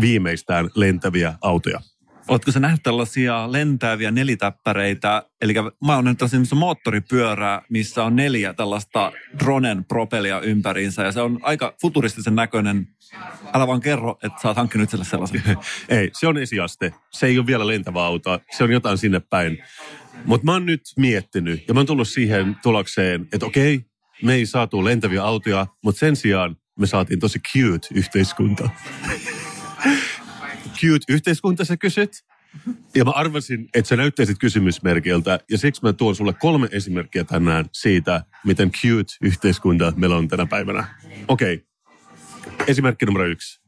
viimeistään lentäviä autoja. Oletko sä nähnyt tällaisia lentäviä nelitäppäreitä? Eli mä oon nähnyt moottoripyörää, missä on neljä tällaista dronen propelia ympäriinsä. Ja se on aika futuristisen näköinen. Älä vaan kerro, että sä oot hankkinut itselle sellaisen. ei, se on esiaste. Se ei ole vielä lentävä auto. Se on jotain sinne päin. Mutta mä oon nyt miettinyt ja mä oon tullut siihen tulokseen, että okei, me ei saatu lentäviä autoja, mutta sen sijaan me saatiin tosi cute yhteiskunta. cute yhteiskunta sä kysyt? Ja mä arvasin, että sä näyttäisit kysymysmerkiltä, ja siksi mä tuon sulle kolme esimerkkiä tänään siitä, miten cute yhteiskunta meillä on tänä päivänä. Okei, okay. esimerkki numero yksi.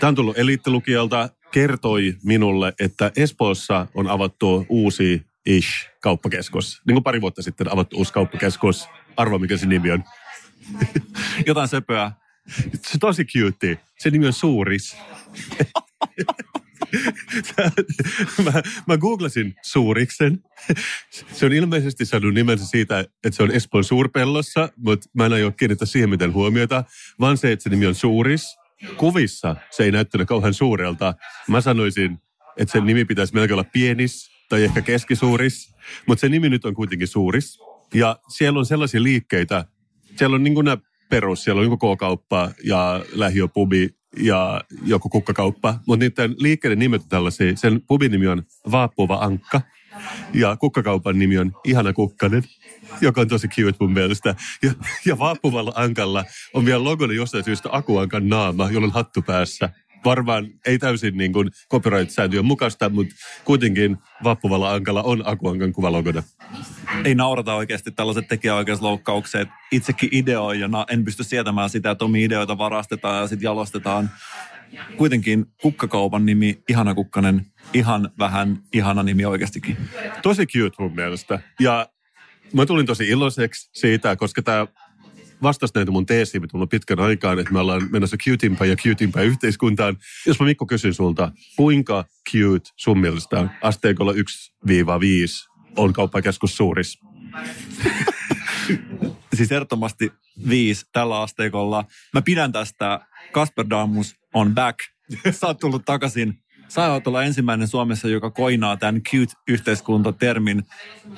Tämä on tullut eliittilukijalta, kertoi minulle, että Espoossa on avattu uusi ish kauppakeskus. Niin kuin pari vuotta sitten avattu uusi kauppakeskus. Arvo, mikä se nimi on. Jotain söpöä. Se on tosi cute. Se nimi on Suuris. mä, mä googlasin Suuriksen. Se on ilmeisesti saanut nimensä siitä, että se on Espoon suurpellossa, mutta mä en aio kiinnittää siihen miten huomiota, vaan se, että se nimi on Suuris. Kuvissa se ei näyttänyt kauhean suurelta. Mä sanoisin, että sen nimi pitäisi melkein olla pienis tai ehkä keskisuuris, mutta se nimi nyt on kuitenkin suuris. Ja siellä on sellaisia liikkeitä, siellä on niin nämä perus, siellä on joku K-kauppa ja lähiöpubi ja joku kukkakauppa, mutta niiden liikkeiden nimet on tällaisia. Sen pubin nimi on Vaappuva Ankka ja kukkakaupan nimi on Ihana Kukkanen, joka on tosi cute mun mielestä. Ja, ja Vaappuvalla Ankalla on vielä logona jostain syystä Akuankan naama, jolla on hattu päässä varmaan ei täysin niin kuin copyright-sääntöjen mukaista, mutta kuitenkin Vappuvalla Ankalla on Akuankan kuvalogona. Ei naurata oikeasti tällaiset tekijäoikeusloukkaukset. Itsekin ideoijana en pysty sietämään sitä, että omia ideoita varastetaan ja sitten jalostetaan. Kuitenkin kukkakaupan nimi, ihana kukkanen, ihan vähän ihana nimi oikeastikin. Tosi cute mun mielestä. Ja mä tulin tosi iloiseksi siitä, koska tämä vastasi näitä mun teesiä tullut pitkän aikaan, että me ollaan menossa cutimpaa ja cutimpaa yhteiskuntaan. Jos mä Mikko kysyn sulta, kuinka cute sun mielestä asteikolla 1-5 on kauppakeskus suuris? siis ehdottomasti viisi tällä asteikolla. Mä pidän tästä. Kasper Damus on back. Sä oot tullut takaisin. Sä oot olla ensimmäinen Suomessa, joka koinaa tämän cute-yhteiskuntatermin.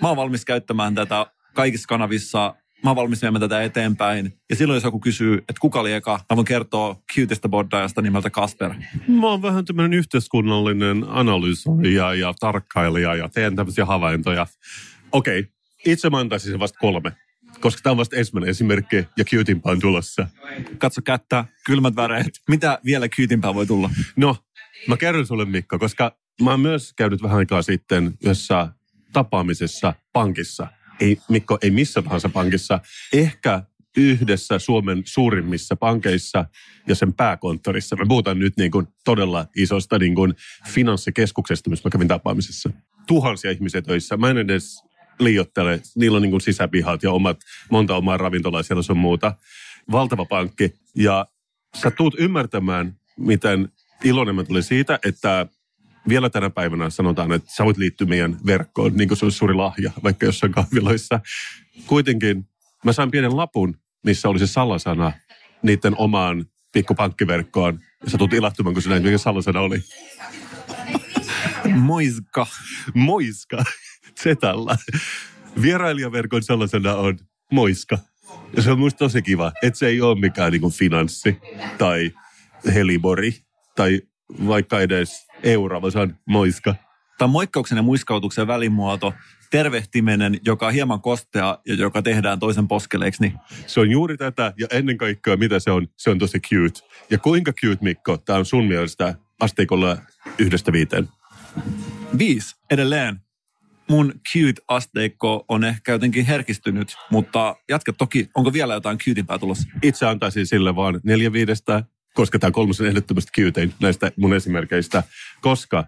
Mä oon valmis käyttämään tätä kaikissa kanavissa mä oon valmis viemään tätä eteenpäin. Ja silloin jos joku kysyy, että kuka oli eka, mä voin kertoa cutesta boddajasta nimeltä Kasper. Mä oon vähän tämmöinen yhteiskunnallinen analysoija ja tarkkailija ja teen tämmöisiä havaintoja. Okei, okay. itse mä antaisin sen vasta kolme koska tämä on vasta ensimmäinen esimerkki ja cutimpaa on tulossa. Katso kättä, kylmät väreet. Mitä vielä cutimpaa voi tulla? No, mä kerron sulle Mikko, koska mä oon myös käynyt vähän aikaa sitten jossa tapaamisessa pankissa – ei, Mikko, ei missä tahansa pankissa, ehkä yhdessä Suomen suurimmissa pankeissa ja sen pääkonttorissa. Me puhutaan nyt niin kuin todella isosta niin kuin finanssikeskuksesta, missä mä kävin tapaamisessa. Tuhansia ihmisiä töissä. Mä en edes liiottele. Niillä on niin kuin sisäpihat ja omat, monta omaa ravintolaa siellä sun muuta. Valtava pankki. Ja sä tuut ymmärtämään, miten iloinen mä tulin siitä, että vielä tänä päivänä sanotaan, että sä voit liittyä meidän verkkoon, niin kuin se olisi suuri lahja, vaikka jossain kahviloissa. Kuitenkin mä sain pienen lapun, missä oli se salasana niiden omaan pikkupankkiverkkoon. Ja sä tulet ilahtumaan, kun sä näit, mikä salasana oli. Moiska. Moiska. Zetalla. Vierailijaverkon salasana on moiska. Ja se on musta tosi kiva, että se ei ole mikään niin finanssi tai helibori tai vaikka edes euro, vaan se on moiska. Tämä on moikkauksen ja muiskautuksen välimuoto, tervehtiminen, joka on hieman kostea ja joka tehdään toisen poskeleiksi. Niin. Se on juuri tätä ja ennen kaikkea mitä se on, se on tosi cute. Ja kuinka cute Mikko, tämä on sun mielestä asteikolla yhdestä viiteen? Viisi edelleen. Mun cute-asteikko on ehkä jotenkin herkistynyt, mutta jatka toki. Onko vielä jotain cuteimpää tulossa? Itse antaisin sille vaan neljä viidestä koska tämä kolmosen ehdottomasti cute näistä mun esimerkkeistä, koska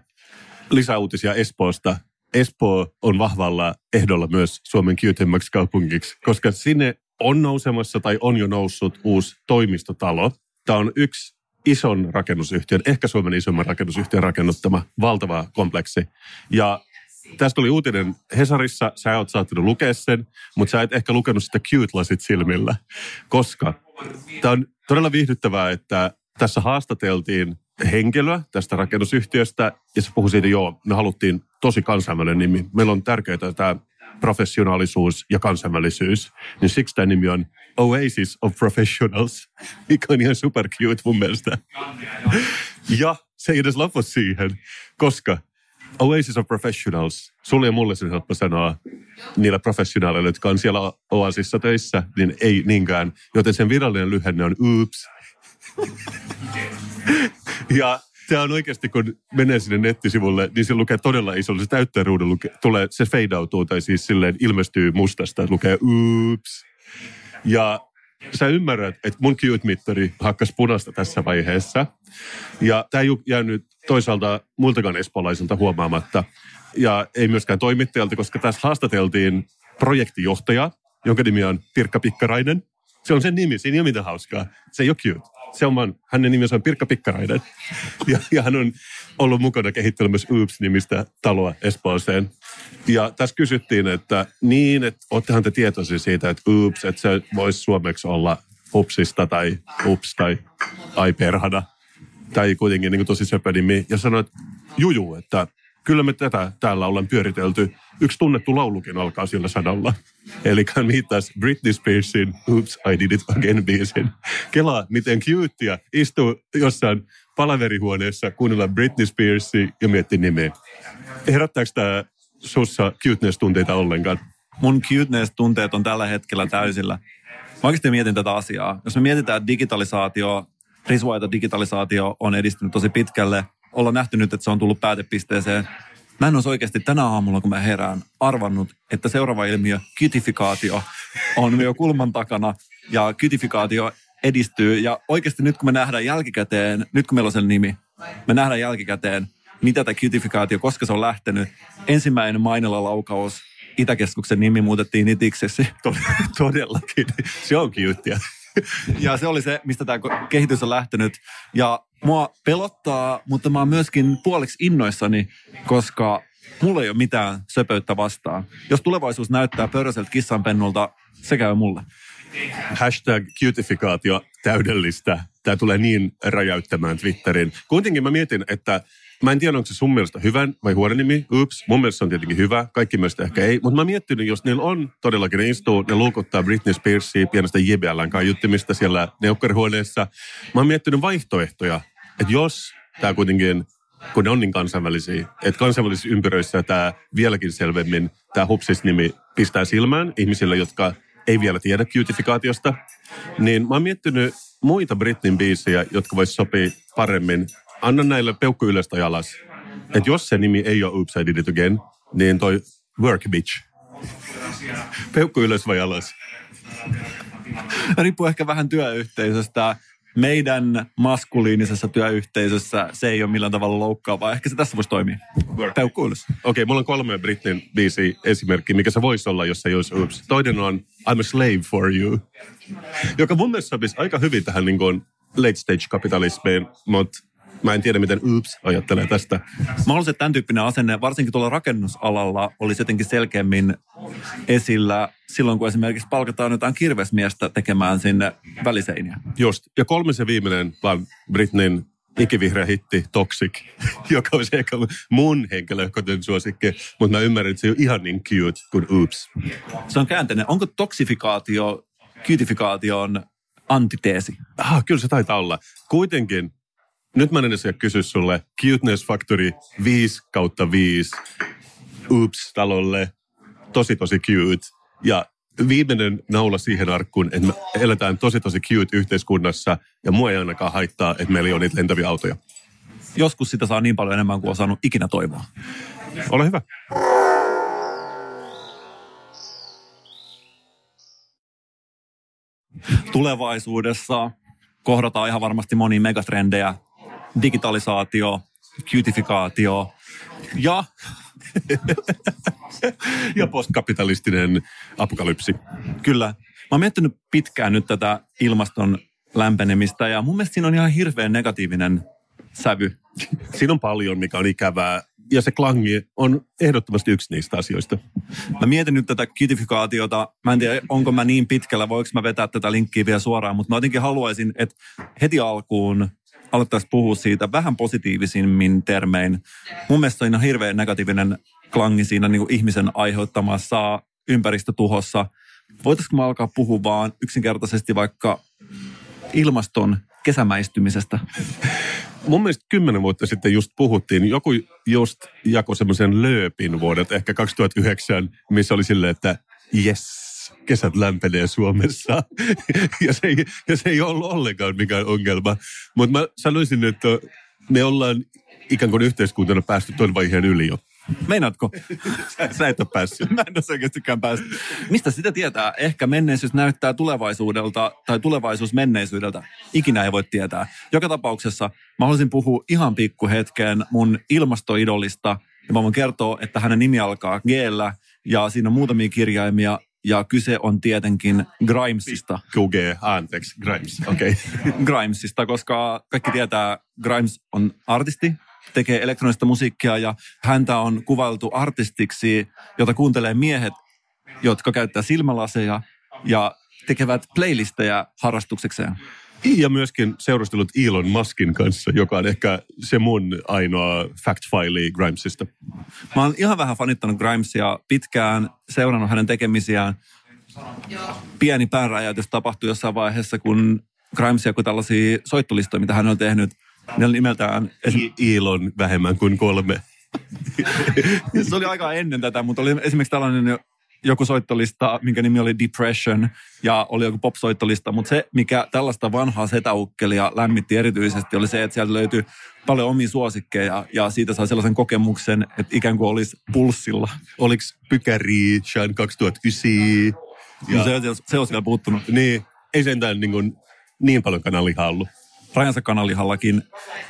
lisäuutisia Espoosta. Espoo on vahvalla ehdolla myös Suomen cutemmaksi kaupungiksi, koska sinne on nousemassa tai on jo noussut uusi toimistotalo. Tämä on yksi ison rakennusyhtiön, ehkä Suomen isomman rakennusyhtiön rakennuttama valtava kompleksi. Ja tästä oli uutinen Hesarissa, sä oot saattanut lukea sen, mutta sä et ehkä lukenut sitä cute-lasit silmillä, koska tämä on todella viihdyttävää, että tässä haastateltiin henkilöä tästä rakennusyhtiöstä ja se puhui siitä, joo, me haluttiin tosi kansainvälinen nimi. Meillä on tärkeää tämä professionaalisuus ja kansainvälisyys, niin siksi tämä nimi on Oasis of Professionals, mikä on ihan super cute mun mielestä. Ja se ei edes lopu siihen, koska Oasis of Professionals, sulle ja mulle sen helppo sanoa niillä professionaaleilla, jotka on siellä Oasissa töissä, niin ei niinkään. Joten sen virallinen lyhenne on Oops. ja tämä on oikeasti, kun menee sinne nettisivulle, niin se lukee todella iso. Se täyttäjäruudun luke, tulee, se feidautuu tai siis silleen ilmestyy mustasta, lukee Oops. Ja sä ymmärrät, että mun cute-mittari hakkas punaista tässä vaiheessa. Ja tämä ei jäänyt toisaalta muiltakaan espoolaisilta huomaamatta. Ja ei myöskään toimittajalta, koska tässä haastateltiin projektijohtaja, jonka nimi on Pirkka Pikkarainen. Se on sen nimi, siinä ei ole mitään hauskaa. Se ei ole cute. Se on vaan, hänen nimensä on Pirkka Pikkarainen. Ja, ja hän on ollut mukana kehittelemässä Oops-nimistä taloa Espooseen. Ja tässä kysyttiin, että niin, että oottehan te tietoisia siitä, että Oops, että se voisi suomeksi olla Upsista tai Ups tai Ai perhana. Tai kuitenkin niin kuin tosi söpö nimi. Ja sanoit, juju, että kyllä me tätä täällä ollaan pyöritelty. Yksi tunnettu laulukin alkaa sillä sanalla. Eli viittasi Britney Spearsin Oops, I Did It Again biisin. Kelaa, miten cutea istuu jossain palaverihuoneessa kuunnella Britney Spearsia ja miettii nimeä. Herättääkö tämä sussa cuteness-tunteita ollenkaan? Mun cuteness-tunteet on tällä hetkellä täysillä. Mä oikeasti mietin tätä asiaa. Jos me mietitään, digitalisaatio, risuaita digitalisaatio on edistynyt tosi pitkälle, ollaan nähty nyt, että se on tullut päätepisteeseen. Mä en olisi oikeasti tänä aamulla, kun mä herään, arvannut, että seuraava ilmiö, kytifikaatio, on jo kulman takana ja kytifikaatio edistyy. Ja oikeasti nyt kun me nähdään jälkikäteen, nyt kun meillä on sen nimi, me nähdään jälkikäteen, mitä tämä kytifikaatio, koska se on lähtenyt. Ensimmäinen mainella laukaus Itäkeskuksen nimi muutettiin Itiksesi. Todellakin. Se on cute. Ja se oli se, mistä tämä kehitys on lähtenyt. Ja mua pelottaa, mutta mä oon myöskin puoliksi innoissani, koska mulla ei ole mitään söpöyttä vastaan. Jos tulevaisuus näyttää pörröseltä kissanpennulta, se käy mulle. Hashtag cutifikaatio täydellistä. Tämä tulee niin räjäyttämään Twitterin. Kuitenkin mä mietin, että Mä en tiedä, onko se sun mielestä hyvä vai huono nimi. Ups, mun mielestä se on tietenkin hyvä. Kaikki mielestä ehkä ei. Mutta mä miettinyt, jos niillä on todellakin, ne istuu, ne luukuttaa Britney Spearsia pienestä JBLn kaiuttimista siellä neukkarihuoneessa. Mä oon miettinyt vaihtoehtoja, että jos tämä kuitenkin kun ne on niin kansainvälisiä, että kansainvälisissä ympyröissä tämä vieläkin selvemmin, tämä Hupsis-nimi pistää silmään ihmisille, jotka ei vielä tiedä cutifikaatiosta, niin mä oon miettinyt muita Britnin biisejä, jotka vois sopia paremmin anna näille peukku ylös tai alas. Että jos se nimi ei ole Oops, I Did It Again, niin toi Work Bitch. Peukku ylös vai alas? Riippuu ehkä vähän työyhteisöstä. Meidän maskuliinisessa työyhteisössä se ei ole millään tavalla loukkaavaa. Ehkä se tässä voisi toimia. Peukku ylös. Okei, okay, mulla on kolme Britnin biisi esimerkki, mikä se voisi olla, jos se ei olisi Oops. Toinen on I'm a slave for you, joka mun mielestä sopisi aika hyvin tähän niin kuin late stage kapitalismiin, mutta Mä en tiedä, miten Oops ajattelee tästä. Mä haluaisin, että tämän tyyppinen asenne, varsinkin tuolla rakennusalalla, olisi jotenkin selkeämmin esillä silloin, kun esimerkiksi palkataan jotain kirvesmiestä tekemään sinne väliseiniä. Just. Ja kolmas ja viimeinen vaan Britnin ikivihreä hitti Toxic, joka olisi ehkä mun henkilökohtainen suosikki, mutta mä ymmärrän, että se on ihan niin cute kuin Oops. Se on käänteinen. Onko toksifikaatio, cutifikaation antiteesi? Ah, kyllä se taitaa olla. Kuitenkin nyt mä en edes kysyä sulle Cuteness Factory 5 kautta 5 Oops talolle. Tosi tosi cute. Ja viimeinen naula siihen arkkuun, että me eletään tosi tosi cute yhteiskunnassa ja mua ei ainakaan haittaa, että meillä ei ole niitä lentäviä autoja. Joskus sitä saa niin paljon enemmän kuin on saanut ikinä toivoa. Ole hyvä. Tulevaisuudessa kohdataan ihan varmasti monia megatrendejä. Digitalisaatio, cutifikaatio ja ja postkapitalistinen apokalypsi. Kyllä. Mä oon miettinyt pitkään nyt tätä ilmaston lämpenemistä ja mun mielestä siinä on ihan hirveän negatiivinen sävy. Siinä on paljon, mikä on ikävää. Ja se klangi on ehdottomasti yksi niistä asioista. Mä mietin nyt tätä kitifikaatiota. Mä en tiedä, onko mä niin pitkällä, voiko mä vetää tätä linkkiä vielä suoraan, mutta mä jotenkin haluaisin, että heti alkuun alettaisiin puhua siitä vähän positiivisimmin termein. Mun mielestä on ihan hirveän negatiivinen klangi siinä niin kuin ihmisen aiheuttamassa ympäristötuhossa. Voitaisiko mä alkaa puhua vaan yksinkertaisesti vaikka ilmaston kesämäistymisestä? Mun mielestä kymmenen vuotta sitten just puhuttiin, joku just jakoi semmoisen lööpin vuodet, ehkä 2009, missä oli silleen, että yes, kesät lämpenee Suomessa. ja, se ei, ja se ei ollut ollenkaan mikään ongelma. Mutta mä sanoisin, että me ollaan ikään kuin yhteiskuntana päästy tuon vaiheen yli jo. Meinaatko? Sä, sä et ole päässyt. Mä en ole selkeästikään päässyt. Mistä sitä tietää? Ehkä menneisyys näyttää tulevaisuudelta tai tulevaisuus menneisyydeltä. Ikinä ei voi tietää. Joka tapauksessa mä haluaisin puhua ihan pikkuhetken mun ilmastoidolista. Ja mä voin kertoa, että hänen nimi alkaa g ja siinä on muutamia kirjaimia ja kyse on tietenkin Grimesista. QG, anteeksi, Grimes, okei. Okay. Grimesista, koska kaikki tietää, Grimes on artisti, tekee elektronista musiikkia ja häntä on kuvailtu artistiksi, jota kuuntelee miehet, jotka käyttää silmälaseja ja tekevät playlisteja harrastuksekseen. Ja myöskin seurustelut Elon Muskin kanssa, joka on ehkä se mun ainoa fact file Grimesista. Mä oon ihan vähän fanittanut Grimesia pitkään, seurannut hänen tekemisiään. Pieni pääräjäytys tapahtui jossain vaiheessa, kun Grimesia, kun tällaisia soittolistoja, mitä hän on tehnyt, ne oli nimeltään... Elon vähemmän kuin kolme. se oli aika ennen tätä, mutta oli esimerkiksi tällainen joku soittolista, minkä nimi oli Depression, ja oli joku pop-soittolista, mutta se, mikä tällaista vanhaa setäukkelia lämmitti erityisesti, oli se, että sieltä löytyi paljon omia suosikkeja, ja siitä sai sellaisen kokemuksen, että ikään kuin olisi pulssilla. Oliko Pykäri, Shine 2009? Ja... No se, se olisi vielä puuttunut. Niin, ei sentään niin, kuin, niin paljon kanalihaa ollut. Rajansa kanalihallakin.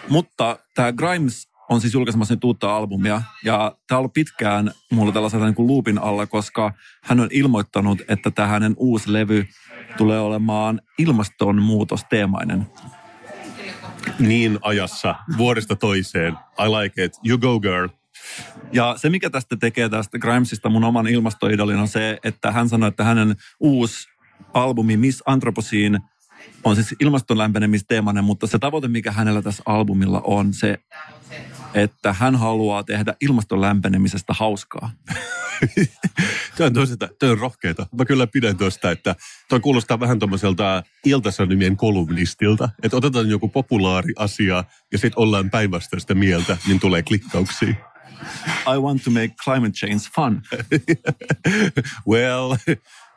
Mutta tämä Grimes on siis julkaisemassa nyt uutta albumia. Ja tämä on ollut pitkään mulla tällaisella niin kuin loopin alla, koska hän on ilmoittanut, että tämä hänen uusi levy tulee olemaan ilmastonmuutosteemainen. Niin ajassa, vuodesta toiseen. I like it. You go girl. Ja se, mikä tästä tekee tästä Grimesista mun oman ilmastoidolin on se, että hän sanoi, että hänen uusi albumi Miss Anthropocene on siis ilmaston lämpenemisteemainen, mutta se tavoite, mikä hänellä tässä albumilla on, se että hän haluaa tehdä ilmaston lämpenemisestä hauskaa. Tämä on, toisesta, tämä on rohkeita. Mä kyllä pidän tuosta, että toi kuulostaa vähän tuommoiselta iltasanomien kolumnistilta. Että otetaan joku populaari asia ja sitten ollaan päinvastaista mieltä, niin tulee klikkauksia. I want to make climate change fun. well,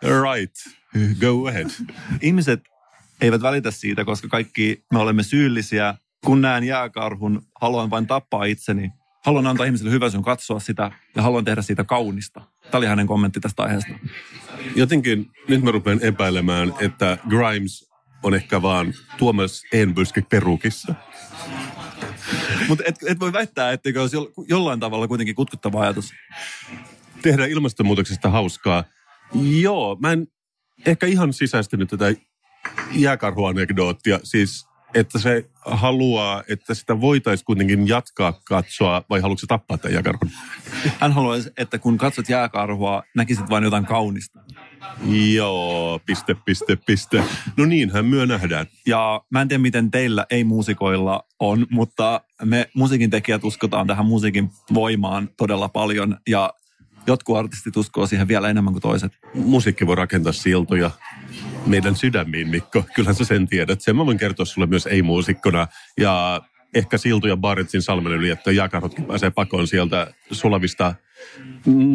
right. Go ahead. Ihmiset eivät välitä siitä, koska kaikki me olemme syyllisiä kun näen jääkarhun, haluan vain tappaa itseni. Haluan antaa ihmisille hyväisyn katsoa sitä ja haluan tehdä siitä kaunista. Tämä oli hänen kommentti tästä aiheesta. Jotenkin nyt mä rupean epäilemään, että Grimes on ehkä vaan Tuomas Enbyske perukissa. Mutta et, et voi väittää, että olisi jollain tavalla kuitenkin kutkuttava ajatus. Tehdä ilmastonmuutoksesta hauskaa. Joo, mä en ehkä ihan sisäistänyt tätä jääkarhuanekdoottia. Siis että se haluaa, että sitä voitaisiin kuitenkin jatkaa katsoa, vai haluatko se tappaa tämän jääkarhun? Hän haluaisi, että kun katsot jääkarhua, näkisit vain jotain kaunista. Joo, piste, piste, piste. No niinhän myö nähdään. Ja mä en tiedä, miten teillä ei-muusikoilla on, mutta me musiikin tekijät uskotaan tähän musiikin voimaan todella paljon. Ja jotkut artistit uskoo siihen vielä enemmän kuin toiset. Musiikki voi rakentaa siltoja meidän sydämiin, Mikko. Kyllähän sä sen tiedät. Sen mä voin kertoa sulle myös ei-muusikkona. Ja ehkä Siltu Barretsin salmen yli, että jääkarhotkin pääsee pakoon sieltä sulavista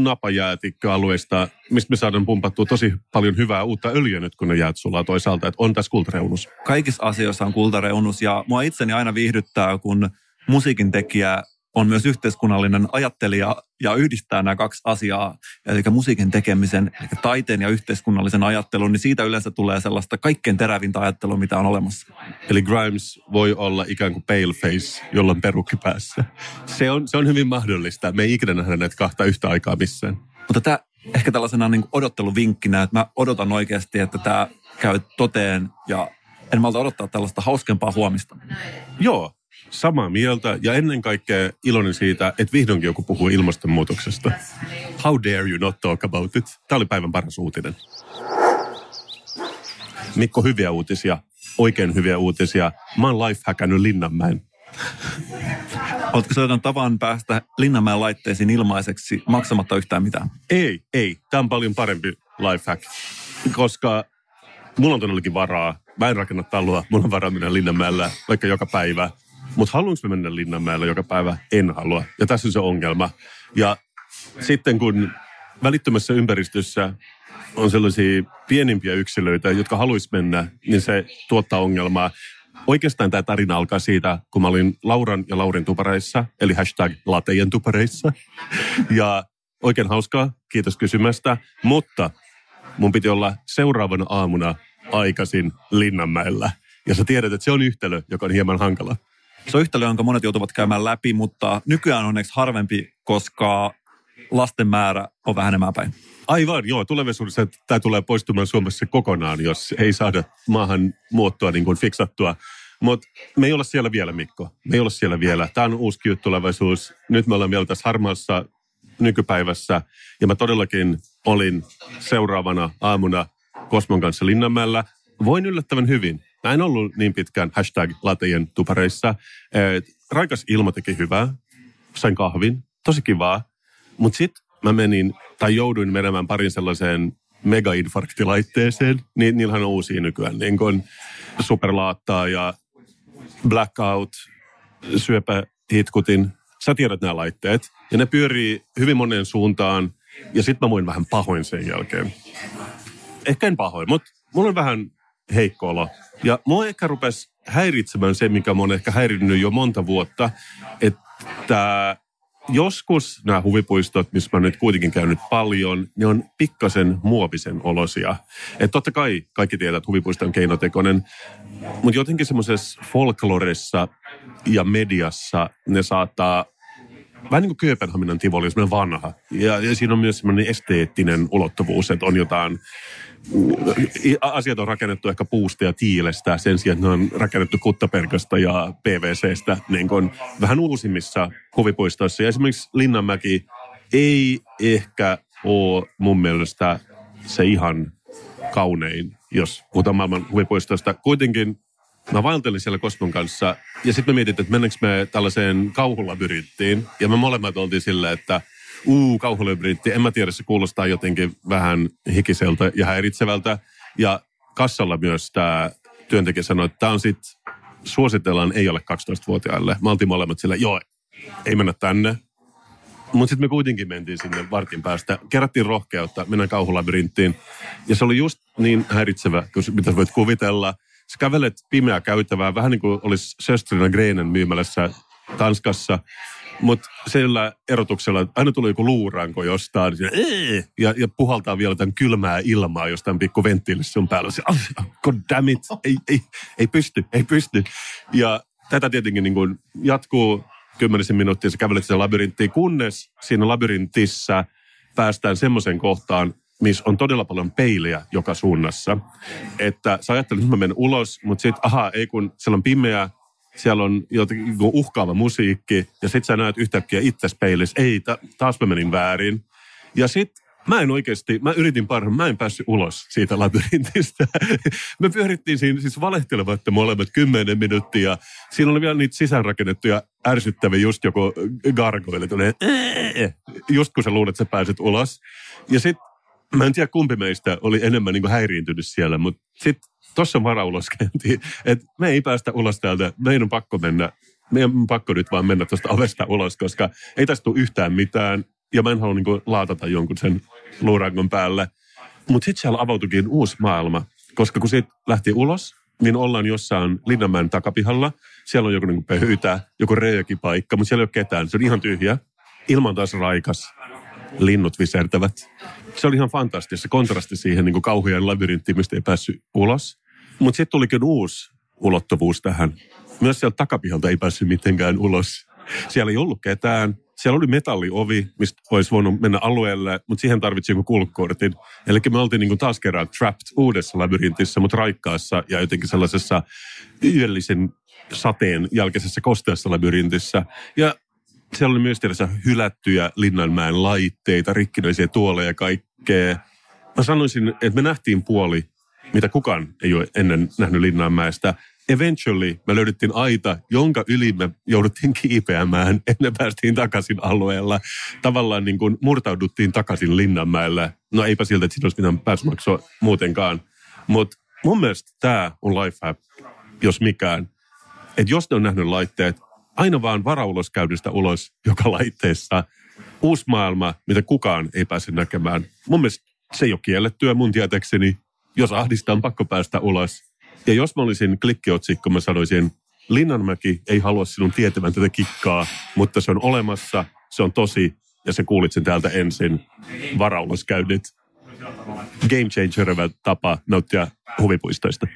napajäätikköalueista, mistä me saadaan pumpattua tosi paljon hyvää uutta öljyä nyt, kun ne jäät sulaa toisaalta, että on tässä kultareunus. Kaikissa asioissa on kultareunus ja mua itseni aina viihdyttää, kun musiikin tekijä on myös yhteiskunnallinen ajattelija ja yhdistää nämä kaksi asiaa, eli musiikin tekemisen, eli taiteen ja yhteiskunnallisen ajattelun, niin siitä yleensä tulee sellaista kaikkein terävintä ajattelua, mitä on olemassa. Eli Grimes voi olla ikään kuin paleface, jolla on perukki päässä. Se on, se on hyvin mahdollista. Me ei ikinä nähdä näitä kahta yhtä aikaa missään. Mutta tämä ehkä tällaisena niin odotteluvinkkinä, että mä odotan oikeasti, että tämä käy toteen ja en malta odottaa tällaista hauskempaa huomista. Joo, samaa mieltä ja ennen kaikkea iloinen siitä, että vihdoinkin joku puhuu ilmastonmuutoksesta. How dare you not talk about it? Tämä oli päivän paras uutinen. Mikko, hyviä uutisia. Oikein hyviä uutisia. Mä oon lifehackannut Linnanmäen. Oletko sellainen tavan päästä Linnanmäen laitteisiin ilmaiseksi maksamatta yhtään mitään? Ei, ei. Tämä on paljon parempi lifehack, koska mulla on todellakin varaa. Mä en rakenna taloa, mulla on varaa mennä Linnanmäellä vaikka joka päivä. Mutta haluanko mennä Linnanmäellä joka päivä? En halua. Ja tässä on se ongelma. Ja sitten kun välittömässä ympäristössä on sellaisia pienimpiä yksilöitä, jotka haluaisi mennä, niin se tuottaa ongelmaa. Oikeastaan tämä tarina alkaa siitä, kun mä olin Lauran ja Laurin tupareissa, eli hashtag latejen tupareissa. Ja oikein hauskaa, kiitos kysymästä. Mutta mun piti olla seuraavana aamuna aikaisin Linnanmäellä. Ja sä tiedät, että se on yhtälö, joka on hieman hankala. Se on yhtälö, jonka monet joutuvat käymään läpi, mutta nykyään on onneksi harvempi, koska lasten määrä on vähenemään päin. Aivan, joo. Tulevaisuudessa tämä tulee poistumaan Suomessa kokonaan, jos ei saada maahan muottoa niin kuin fiksattua. Mutta me ei olla siellä vielä, Mikko. Me ei olla siellä vielä. Tämä on uusi tulevaisuus. Nyt me ollaan vielä tässä harmaassa nykypäivässä. Ja mä todellakin olin seuraavana aamuna Kosmon kanssa Linnanmäellä. Voin yllättävän hyvin. Mä en ollut niin pitkään hashtag latejen tupareissa. Et, raikas ilma teki hyvää. Sain kahvin. Tosi kivaa. Mutta sitten mä menin, tai jouduin menemään parin sellaiseen mega-infarktilaitteeseen. Ni, niillähän on uusia nykyään, niin kuin superlaattaa ja blackout, syöpähitkutin. Sä tiedät nämä laitteet. Ja ne pyörii hyvin moneen suuntaan. Ja sitten mä voin vähän pahoin sen jälkeen. Ehkä en pahoin, mutta mulla on vähän heikko olo. Ja mua ehkä rupesi häiritsemään se, mikä mä oon ehkä häirinnyt jo monta vuotta, että joskus nämä huvipuistot, missä mä nyt kuitenkin käynyt paljon, ne on pikkasen muovisen olosia. Että totta kai kaikki tietää, että huvipuisto on keinotekoinen, mutta jotenkin semmoisessa folkloressa ja mediassa ne saattaa vähän niin kuin Kööpenhaminan Tivoli, semmoinen vanha. Ja, ja siinä on myös semmoinen esteettinen ulottuvuus, että on jotain asiat on rakennettu ehkä puusta ja tiilestä sen sijaan, että ne on rakennettu kuttaperkasta ja PVCstä niin kuin vähän uusimmissa huvipuistoissa. Ja esimerkiksi Linnanmäki ei ehkä ole mun mielestä se ihan kaunein, jos puhutaan maailman huvipuistosta. Kuitenkin mä vaeltelin siellä Kosmon kanssa ja sitten me mietittiin, että mennäänkö me tällaiseen kauhulabyrintiin. Ja me molemmat oltiin silleen, että uu, kauhulabyrintти. En mä tiedä, se kuulostaa jotenkin vähän hikiseltä ja häiritsevältä. Ja kassalla myös tämä työntekijä sanoi, että tämä on sitten, suositellaan ei ole 12-vuotiaille. Mä oltiin molemmat sillä, joo, ei mennä tänne. Mutta sitten me kuitenkin mentiin sinne vartin päästä. Kerättiin rohkeutta, mennään kauhulabyrinttiin. Ja se oli just niin häiritsevä, mitä voit kuvitella. Sä kävelet pimeää käytävää, vähän niin kuin olisi Söstrina Greenen myymälässä Tanskassa. Mutta sillä erotuksella, että aina tulee joku luuranko jostain ja, ja puhaltaa vielä tämän kylmää ilmaa jostain pikku venttiilistä sun päällä. Se, oh, God damn it, ei, ei, ei pysty, ei pysty. Ja tätä tietenkin niin kuin jatkuu kymmenisen minuuttia, sä kävelet sen labyrinttiin, kunnes siinä labyrintissa päästään semmoiseen kohtaan, missä on todella paljon peiliä joka suunnassa. Että sä ajattelet, että mä menen ulos, mutta sitten, aha, ei kun siellä on pimeä, siellä on jotenkin niinku uhkaava musiikki, ja sit sä näet yhtäkkiä itse peilissä, ei, ta, taas mä menin väärin. Ja sit mä en oikeasti, mä yritin parhaan, mä en päässyt ulos siitä labyrintistä. me pyörittiin siinä siis valehtelematta molemmat kymmenen minuuttia. Siinä oli vielä niitä sisäänrakennettuja ärsyttäviä just joku gargoille, tulee, just kun sä luulet, että sä pääset ulos. Ja sitten mä en tiedä kumpi meistä oli enemmän niin häiriintynyt siellä, mutta sitten tuossa on varauloskäynti, että me ei päästä ulos täältä, meidän on pakko mennä, meidän on pakko nyt vaan mennä tuosta ovesta ulos, koska ei tästä tule yhtään mitään, ja mä en halua niin laatata jonkun sen luurangon päälle. Mutta sitten siellä avautuikin uusi maailma, koska kun siitä lähti ulos, niin ollaan jossain Linnanmäen takapihalla. Siellä on joku niin pöytä, joku paikka, mutta siellä ei ole ketään. Se on ihan tyhjä. Ilman taas raikas. Linnut visertävät. Se oli ihan fantastista. Se kontrasti siihen niin kauhean labyrinttiin, mistä ei päässyt ulos. Mutta sitten tulikin uusi ulottuvuus tähän. Myös sieltä takapihalta ei päässyt mitenkään ulos. Siellä ei ollut ketään. Siellä oli metalliovi, mistä olisi voinut mennä alueelle, mutta siihen tarvitsi joku kulkukortin. Eli me oltiin niin taas kerran trapped uudessa labyrintissä, mutta raikkaassa ja jotenkin sellaisessa yöllisen sateen jälkeisessä kosteassa labyrintissä. Ja siellä oli myös tietysti hylättyjä Linnanmäen laitteita, rikkinäisiä tuoleja ja kaikkea. Mä sanoisin, että me nähtiin puoli, mitä kukaan ei ole ennen nähnyt Linnanmäestä eventually me löydettiin aita, jonka yli me jouduttiin kiipeämään, ennen päästiin takaisin alueella. Tavallaan niin kuin murtauduttiin takaisin Linnanmäelle. No eipä siltä, että siinä olisi mitään pääsmaksua muutenkaan. Mutta mun mielestä tämä on life hack, jos mikään. Että jos ne on nähnyt laitteet, aina vaan varauloskäynnistä ulos joka laitteessa. Uusi maailma, mitä kukaan ei pääse näkemään. Mun mielestä se ei ole kiellettyä mun tietäkseni. Jos ahdistaa, on pakko päästä ulos ja jos mä olisin klikkiotsikko, mä sanoisin, Linnanmäki ei halua sinun tietävän tätä kikkaa, mutta se on olemassa, se on tosi, ja se kuulit sen täältä ensin. Varauloskäynnit. Game changer tapa nauttia huvipuistoista.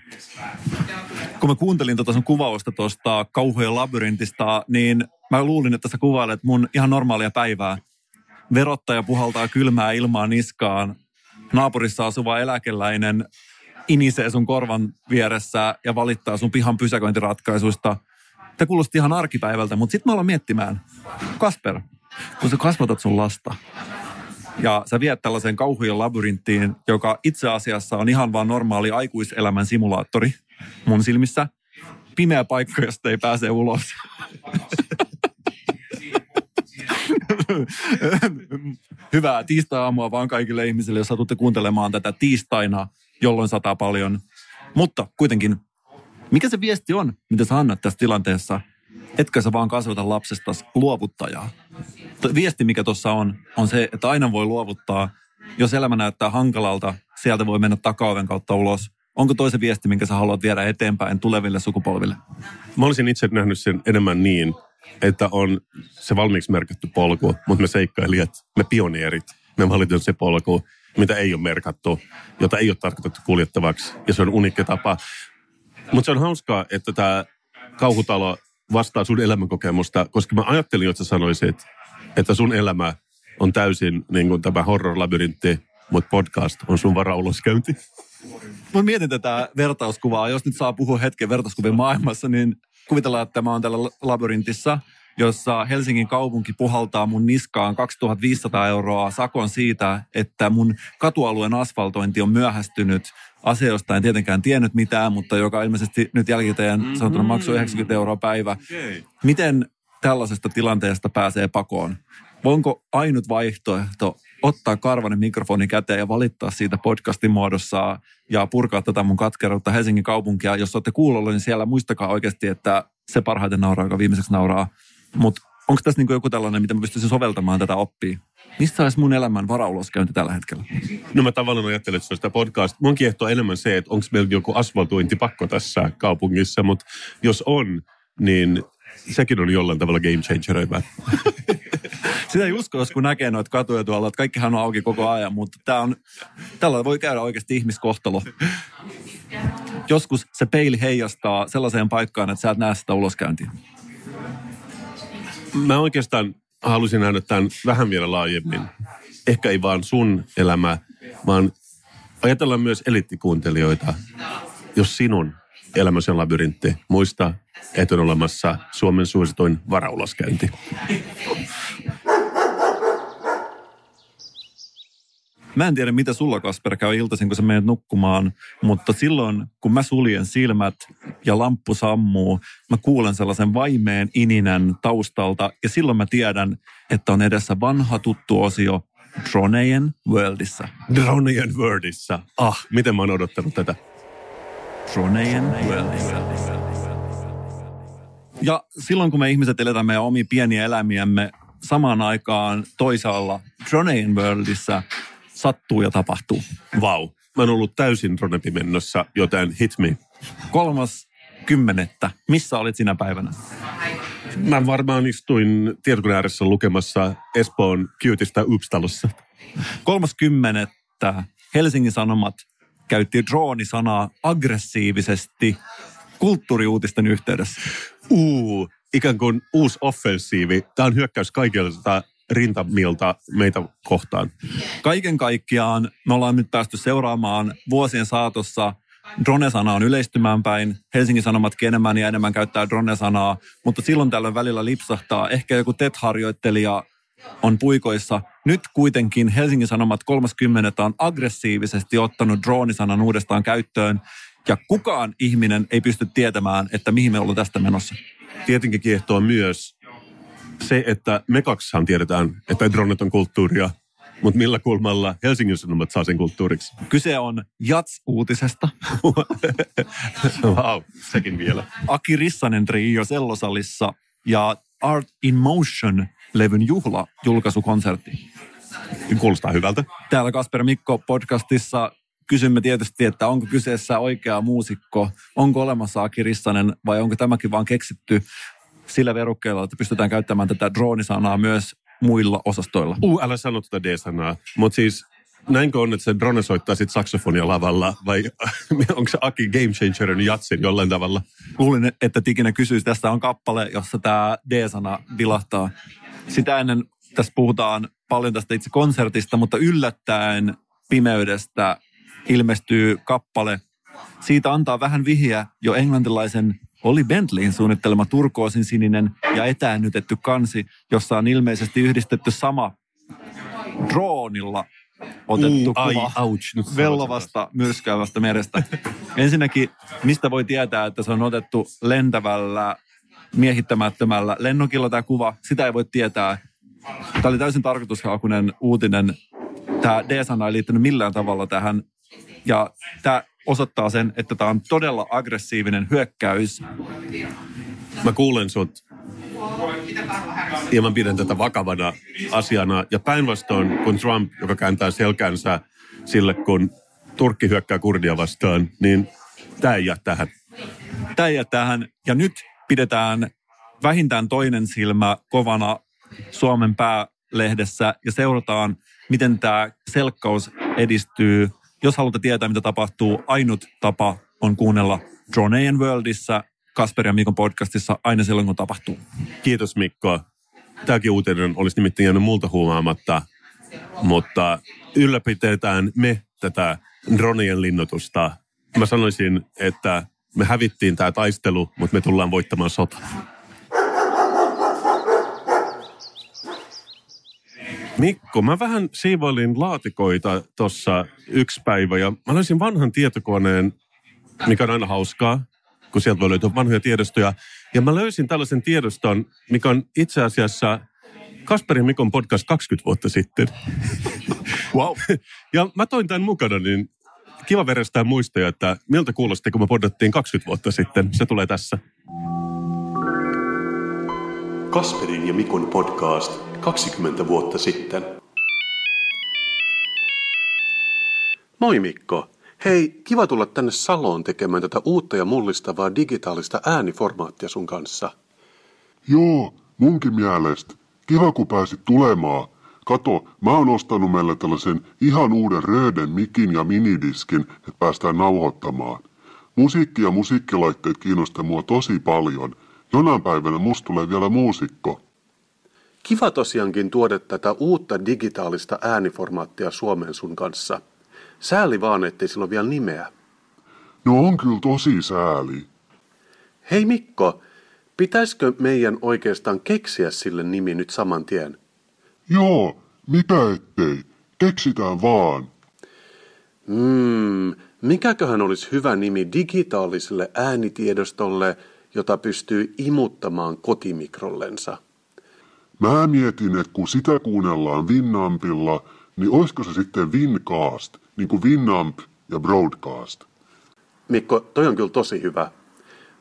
Kun mä kuuntelin tuota sun kuvausta tuosta kauhujen labyrintistä, niin mä luulin, että sä kuvailet mun ihan normaalia päivää. Verottaja puhaltaa kylmää ilmaa niskaan. Naapurissa asuva eläkeläinen inisee sun korvan vieressä ja valittaa sun pihan pysäköintiratkaisuista. Tämä kuulosti ihan arkipäivältä, mutta sitten mä aloin miettimään. Kasper, kun sä kasvatat sun lasta ja sä viet tällaiseen kauhujen labyrinttiin, joka itse asiassa on ihan vaan normaali aikuiselämän simulaattori mun silmissä. Pimeä paikka, josta ei pääse ulos. Hyvää tiistai-aamua vaan kaikille ihmisille, jos satutte kuuntelemaan tätä tiistaina jolloin sataa paljon. Mutta kuitenkin, mikä se viesti on, mitä sä annat tässä tilanteessa? Etkä sä vaan kasvata lapsesta luovuttajaa. Viesti, mikä tuossa on, on se, että aina voi luovuttaa. Jos elämä näyttää hankalalta, sieltä voi mennä takaoven kautta ulos. Onko toisen viesti, minkä sä haluat viedä eteenpäin tuleville sukupolville? Mä olisin itse nähnyt sen enemmän niin, että on se valmiiksi merkitty polku, mutta me seikkailijat, me pioneerit, me valitaan se polku, mitä ei ole merkattu, jota ei ole tarkoitettu kuljettavaksi. Ja se on unikki tapa. Mutta se on hauskaa, että tämä kauhutalo vastaa sun elämänkokemusta, koska mä ajattelin, että sä sanoisit, että sun elämä on täysin niin kuin tämä horror-labyrintti, mutta podcast on sun varauloskäynti. Mä mietin tätä vertauskuvaa. Jos nyt saa puhua hetken vertauskuvien maailmassa, niin kuvitellaan, että mä oon täällä labyrintissa – jossa Helsingin kaupunki puhaltaa mun niskaan 2500 euroa sakon siitä, että mun katualueen asfaltointi on myöhästynyt asia, en tietenkään tiennyt mitään, mutta joka ilmeisesti nyt jälkikäteen mm-hmm. sanottuna maksoi 90 euroa päivä. Okay. Miten tällaisesta tilanteesta pääsee pakoon? Voinko ainut vaihtoehto ottaa karvanen mikrofoni käteen ja valittaa siitä podcastin muodossa ja purkaa tätä mun katkeruutta Helsingin kaupunkia. Jos olette kuulolla, niin siellä muistakaa oikeasti, että se parhaiten nauraa, joka viimeiseksi nauraa. Mutta onko tässä niin joku tällainen, mitä mä pystyisin soveltamaan tätä oppia? Mistä olisi mun elämän varauloskäynti tällä hetkellä? No mä tavallaan ajattelen, että se on sitä podcast. Mun kiehtoo enemmän se, että onko meillä joku asfaltointipakko tässä kaupungissa, mutta jos on, niin sekin on jollain tavalla game changer. Sitä ei usko, jos kun näkee noita katuja tuolla, että kaikkihan on auki koko ajan, mutta tää on, tällä voi käydä oikeasti ihmiskohtalo. Joskus se peili heijastaa sellaiseen paikkaan, että sä et näe sitä uloskäyntiä mä oikeastaan halusin nähdä tämän vähän vielä laajemmin. Ehkä ei vaan sun elämä, vaan ajatellaan myös elittikuuntelijoita. Jos sinun elämäsi on labyrintti, muista, että on olemassa Suomen suosituin varauloskäynti. Mä en tiedä, mitä sulla Kasper käy iltaisin, kun sä menet nukkumaan, mutta silloin, kun mä suljen silmät ja lamppu sammuu, mä kuulen sellaisen vaimeen ininän taustalta ja silloin mä tiedän, että on edessä vanha tuttu osio Dronejen Worldissa. Dronejen Worldissa. Ah, miten mä oon odottanut tätä. Worldissa. Ja silloin, kun me ihmiset eletään meidän omia pieniä elämiämme samaan aikaan toisaalla Dronejen Worldissa, sattuu ja tapahtuu. Vau. Wow. Mä oon ollut täysin Ronepimennössä, joten hit me. kolmas kymmenettä. Missä olit sinä päivänä? Mä varmaan istuin tietokoneen ääressä lukemassa Espoon Kyutistä Upstalossa. Kolmas kymmenettä Helsingin Sanomat käytti droonisanaa aggressiivisesti kulttuuriuutisten yhteydessä. Uu, ikään kuin uusi offensiivi. Tämä on hyökkäys kaikilta rintamilta meitä kohtaan. Kaiken kaikkiaan me ollaan nyt päästy seuraamaan vuosien saatossa drone-sana on yleistymään päin. Helsingin Sanomatkin enemmän ja enemmän käyttää drone-sanaa, mutta silloin tällöin välillä lipsahtaa. Ehkä joku TET-harjoittelija on puikoissa. Nyt kuitenkin Helsingin Sanomat 30 on aggressiivisesti ottanut droonisanan uudestaan käyttöön ja kukaan ihminen ei pysty tietämään, että mihin me ollaan tästä menossa. Tietenkin kiehtoo myös se, että me kaksihan tiedetään, että dronet on kulttuuria, mutta millä kulmalla Helsingin Sanomat saa sen kulttuuriksi? Kyse on Jats-uutisesta. wow, sekin vielä. Aki Rissanen trio Sellosalissa ja Art in Motion-levyn juhla julkaisukonsertti. Kuulostaa hyvältä. Täällä Kasper Mikko podcastissa kysymme tietysti, että onko kyseessä oikea muusikko, onko olemassa Aki Rissanen vai onko tämäkin vaan keksitty sillä verukkeella, että pystytään käyttämään tätä droonisanaa myös muilla osastoilla. Uh, älä sano tätä D-sanaa. Mutta siis näinkö on, että se drone soittaa sitten saksofonia lavalla vai onko se Aki Game Changerin jatsin jollain tavalla? Luulin, että Tikinen kysyisi. Tästä on kappale, jossa tämä D-sana vilahtaa. Sitä ennen tässä puhutaan paljon tästä itse konsertista, mutta yllättäen pimeydestä ilmestyy kappale. Siitä antaa vähän vihiä jo englantilaisen oli Bentleyin suunnittelema turkoosin sininen ja etäännytetty kansi, jossa on ilmeisesti yhdistetty sama droonilla otettu ai, kuva ouch, nyt vellovasta myrskyävästä merestä. Ensinnäkin, mistä voi tietää, että se on otettu lentävällä, miehittämättömällä lennokilla tämä kuva, sitä ei voi tietää. Tämä oli täysin tarkoitushakunen uutinen. Tämä D-sana ei liittynyt millään tavalla tähän. Ja tämä osoittaa sen, että tämä on todella aggressiivinen hyökkäys. Mä kuulen sut ja mä pidän tätä vakavana asiana. Ja päinvastoin kun Trump, joka kääntää selkänsä sille, kun Turkki hyökkää kurdia vastaan, niin tämä ei jää tähän. Tämä ei jää tähän. Ja nyt pidetään vähintään toinen silmä kovana Suomen päälehdessä ja seurataan, miten tämä selkkaus edistyy. Jos haluatte tietää, mitä tapahtuu, ainut tapa on kuunnella Dronejen Worldissa, Kasper ja Mikon podcastissa aina silloin, kun tapahtuu. Kiitos Mikko. Tämäkin uutinen olisi nimittäin jäänyt multa huomaamatta, mutta ylläpidetään me tätä dronien linnoitusta. Mä sanoisin, että me hävittiin tämä taistelu, mutta me tullaan voittamaan sota. Mikko, mä vähän siivoilin laatikoita tuossa yksi päivä ja mä löysin vanhan tietokoneen, mikä on aina hauskaa, kun sieltä voi löytyä vanhoja tiedostoja. Ja mä löysin tällaisen tiedoston, mikä on itse asiassa Kasperin Mikon podcast 20 vuotta sitten. Wow. Ja mä toin tämän mukana, niin kiva verestää muistoja, että miltä kuulosti, kun me podattiin 20 vuotta sitten. Se tulee tässä. Kasperin ja Mikon podcast 20 vuotta sitten. Moi Mikko. Hei, kiva tulla tänne Saloon tekemään tätä uutta ja mullistavaa digitaalista ääniformaattia sun kanssa. Joo, munkin mielestä. Kiva kun pääsit tulemaan. Kato, mä oon ostanut meille tällaisen ihan uuden Röden mikin ja minidiskin, että päästään nauhoittamaan. Musiikki ja musiikkilaitteet kiinnostaa mua tosi paljon. Jonain päivänä musta tulee vielä muusikko. Kiva tosiaankin tuoda tätä uutta digitaalista ääniformaattia Suomeen sun kanssa. Sääli vaan, ettei sillä ole vielä nimeä. No on kyllä tosi sääli. Hei Mikko, pitäisikö meidän oikeastaan keksiä sille nimi nyt saman tien? Joo, mikä ettei. Keksitään vaan. Hmm, mikäköhän olisi hyvä nimi digitaaliselle äänitiedostolle, jota pystyy imuttamaan kotimikrollensa? Mä mietin, että kun sitä kuunnellaan Winnampilla, niin olisiko se sitten Wincast, niin kuin Winnamp ja Broadcast. Mikko, toi on kyllä tosi hyvä.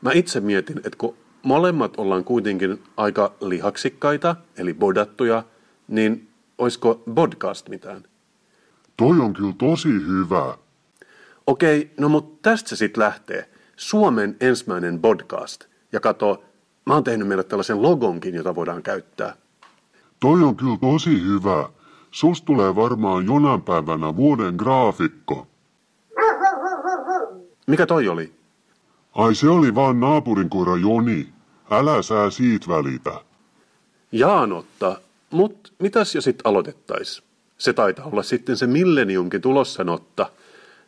Mä itse mietin, että kun molemmat ollaan kuitenkin aika lihaksikkaita, eli bodattuja, niin olisiko podcast mitään? Toi on kyllä tosi hyvä. Okei, no mutta tästä se sitten lähtee. Suomen ensimmäinen podcast. Ja kato, mä oon tehnyt meille tällaisen logonkin, jota voidaan käyttää. Toi on kyllä tosi hyvä. Sus tulee varmaan jonain päivänä vuoden graafikko. Mikä toi oli? Ai se oli vaan naapurin koira Joni. Älä sää siitä välitä. Jaanotta, mut mitäs jo sit aloitettais? Se taitaa olla sitten se milleniumkin tulossa notta.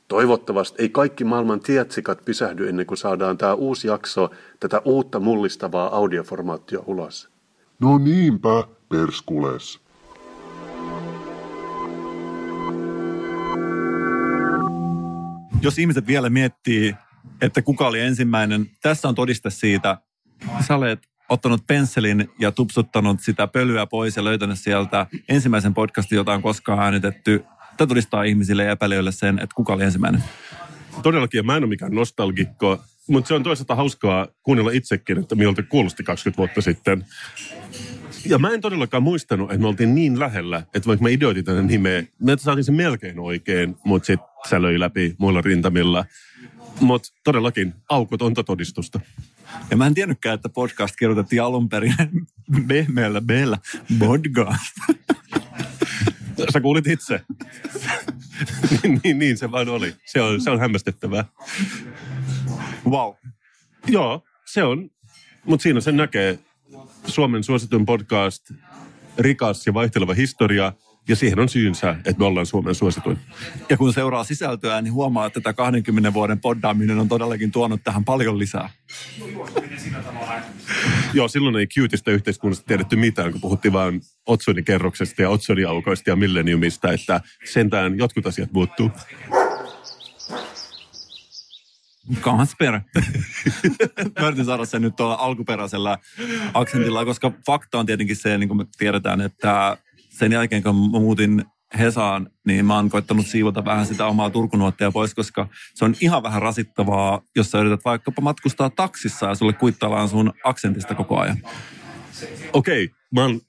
Toivottavasti ei kaikki maailman tietsikat pysähdy ennen kuin saadaan tämä uusi jakso, tätä uutta mullistavaa audioformaattia ulos. No niinpä, perskules. Jos ihmiset vielä miettii, että kuka oli ensimmäinen, tässä on todiste siitä. Sä olet ottanut pensselin ja tupsuttanut sitä pölyä pois ja löytänyt sieltä ensimmäisen podcastin, jota on koskaan äänitetty. Tämä todistaa ihmisille ja epäilijöille sen, että kuka oli ensimmäinen. Todellakin, ja mä en ole mikään nostalgikko, mutta se on toisaalta hauskaa kuunnella itsekin, että miltä kuulosti 20 vuotta sitten. Ja mä en todellakaan muistanut, että me oltiin niin lähellä, että vaikka mä ideoitin tänne nimeä, me saatiin sen melkein oikein, mutta sitten sä löi läpi muilla rintamilla. Mutta todellakin aukotonta todistusta. Ja mä en tiennytkään, että podcast kirjoitettiin alun perin pehmeällä bellä podcast. Sä kuulit itse. niin, niin, niin, se vaan oli. Se on, se on hämmästyttävää. Wow. Joo, se on. Mutta siinä sen näkee Suomen suosituin podcast, rikas ja vaihteleva historia, ja siihen on syynsä, että me ollaan Suomen suosituin. Ja kun seuraa sisältöä, niin huomaa, että tämä 20 vuoden poddaaminen on todellakin tuonut tähän paljon lisää. Joo, silloin ei cutista yhteiskunnasta tiedetty mitään, kun puhuttiin vain otsonikerroksesta ja otsoniaukoista ja milleniumista, että sentään jotkut asiat muuttuu. Kasper. Mä yritin saada sen nyt tuolla alkuperäisellä aksentilla, koska fakta on tietenkin se, niin kuin me tiedetään, että sen jälkeen kun mä muutin Hesaan, niin mä oon koittanut siivota vähän sitä omaa turkunuottia pois, koska se on ihan vähän rasittavaa, jos sä yrität vaikkapa matkustaa taksissa ja sulle kuittaillaan sun aksentista koko ajan. Okei, okay, mä oon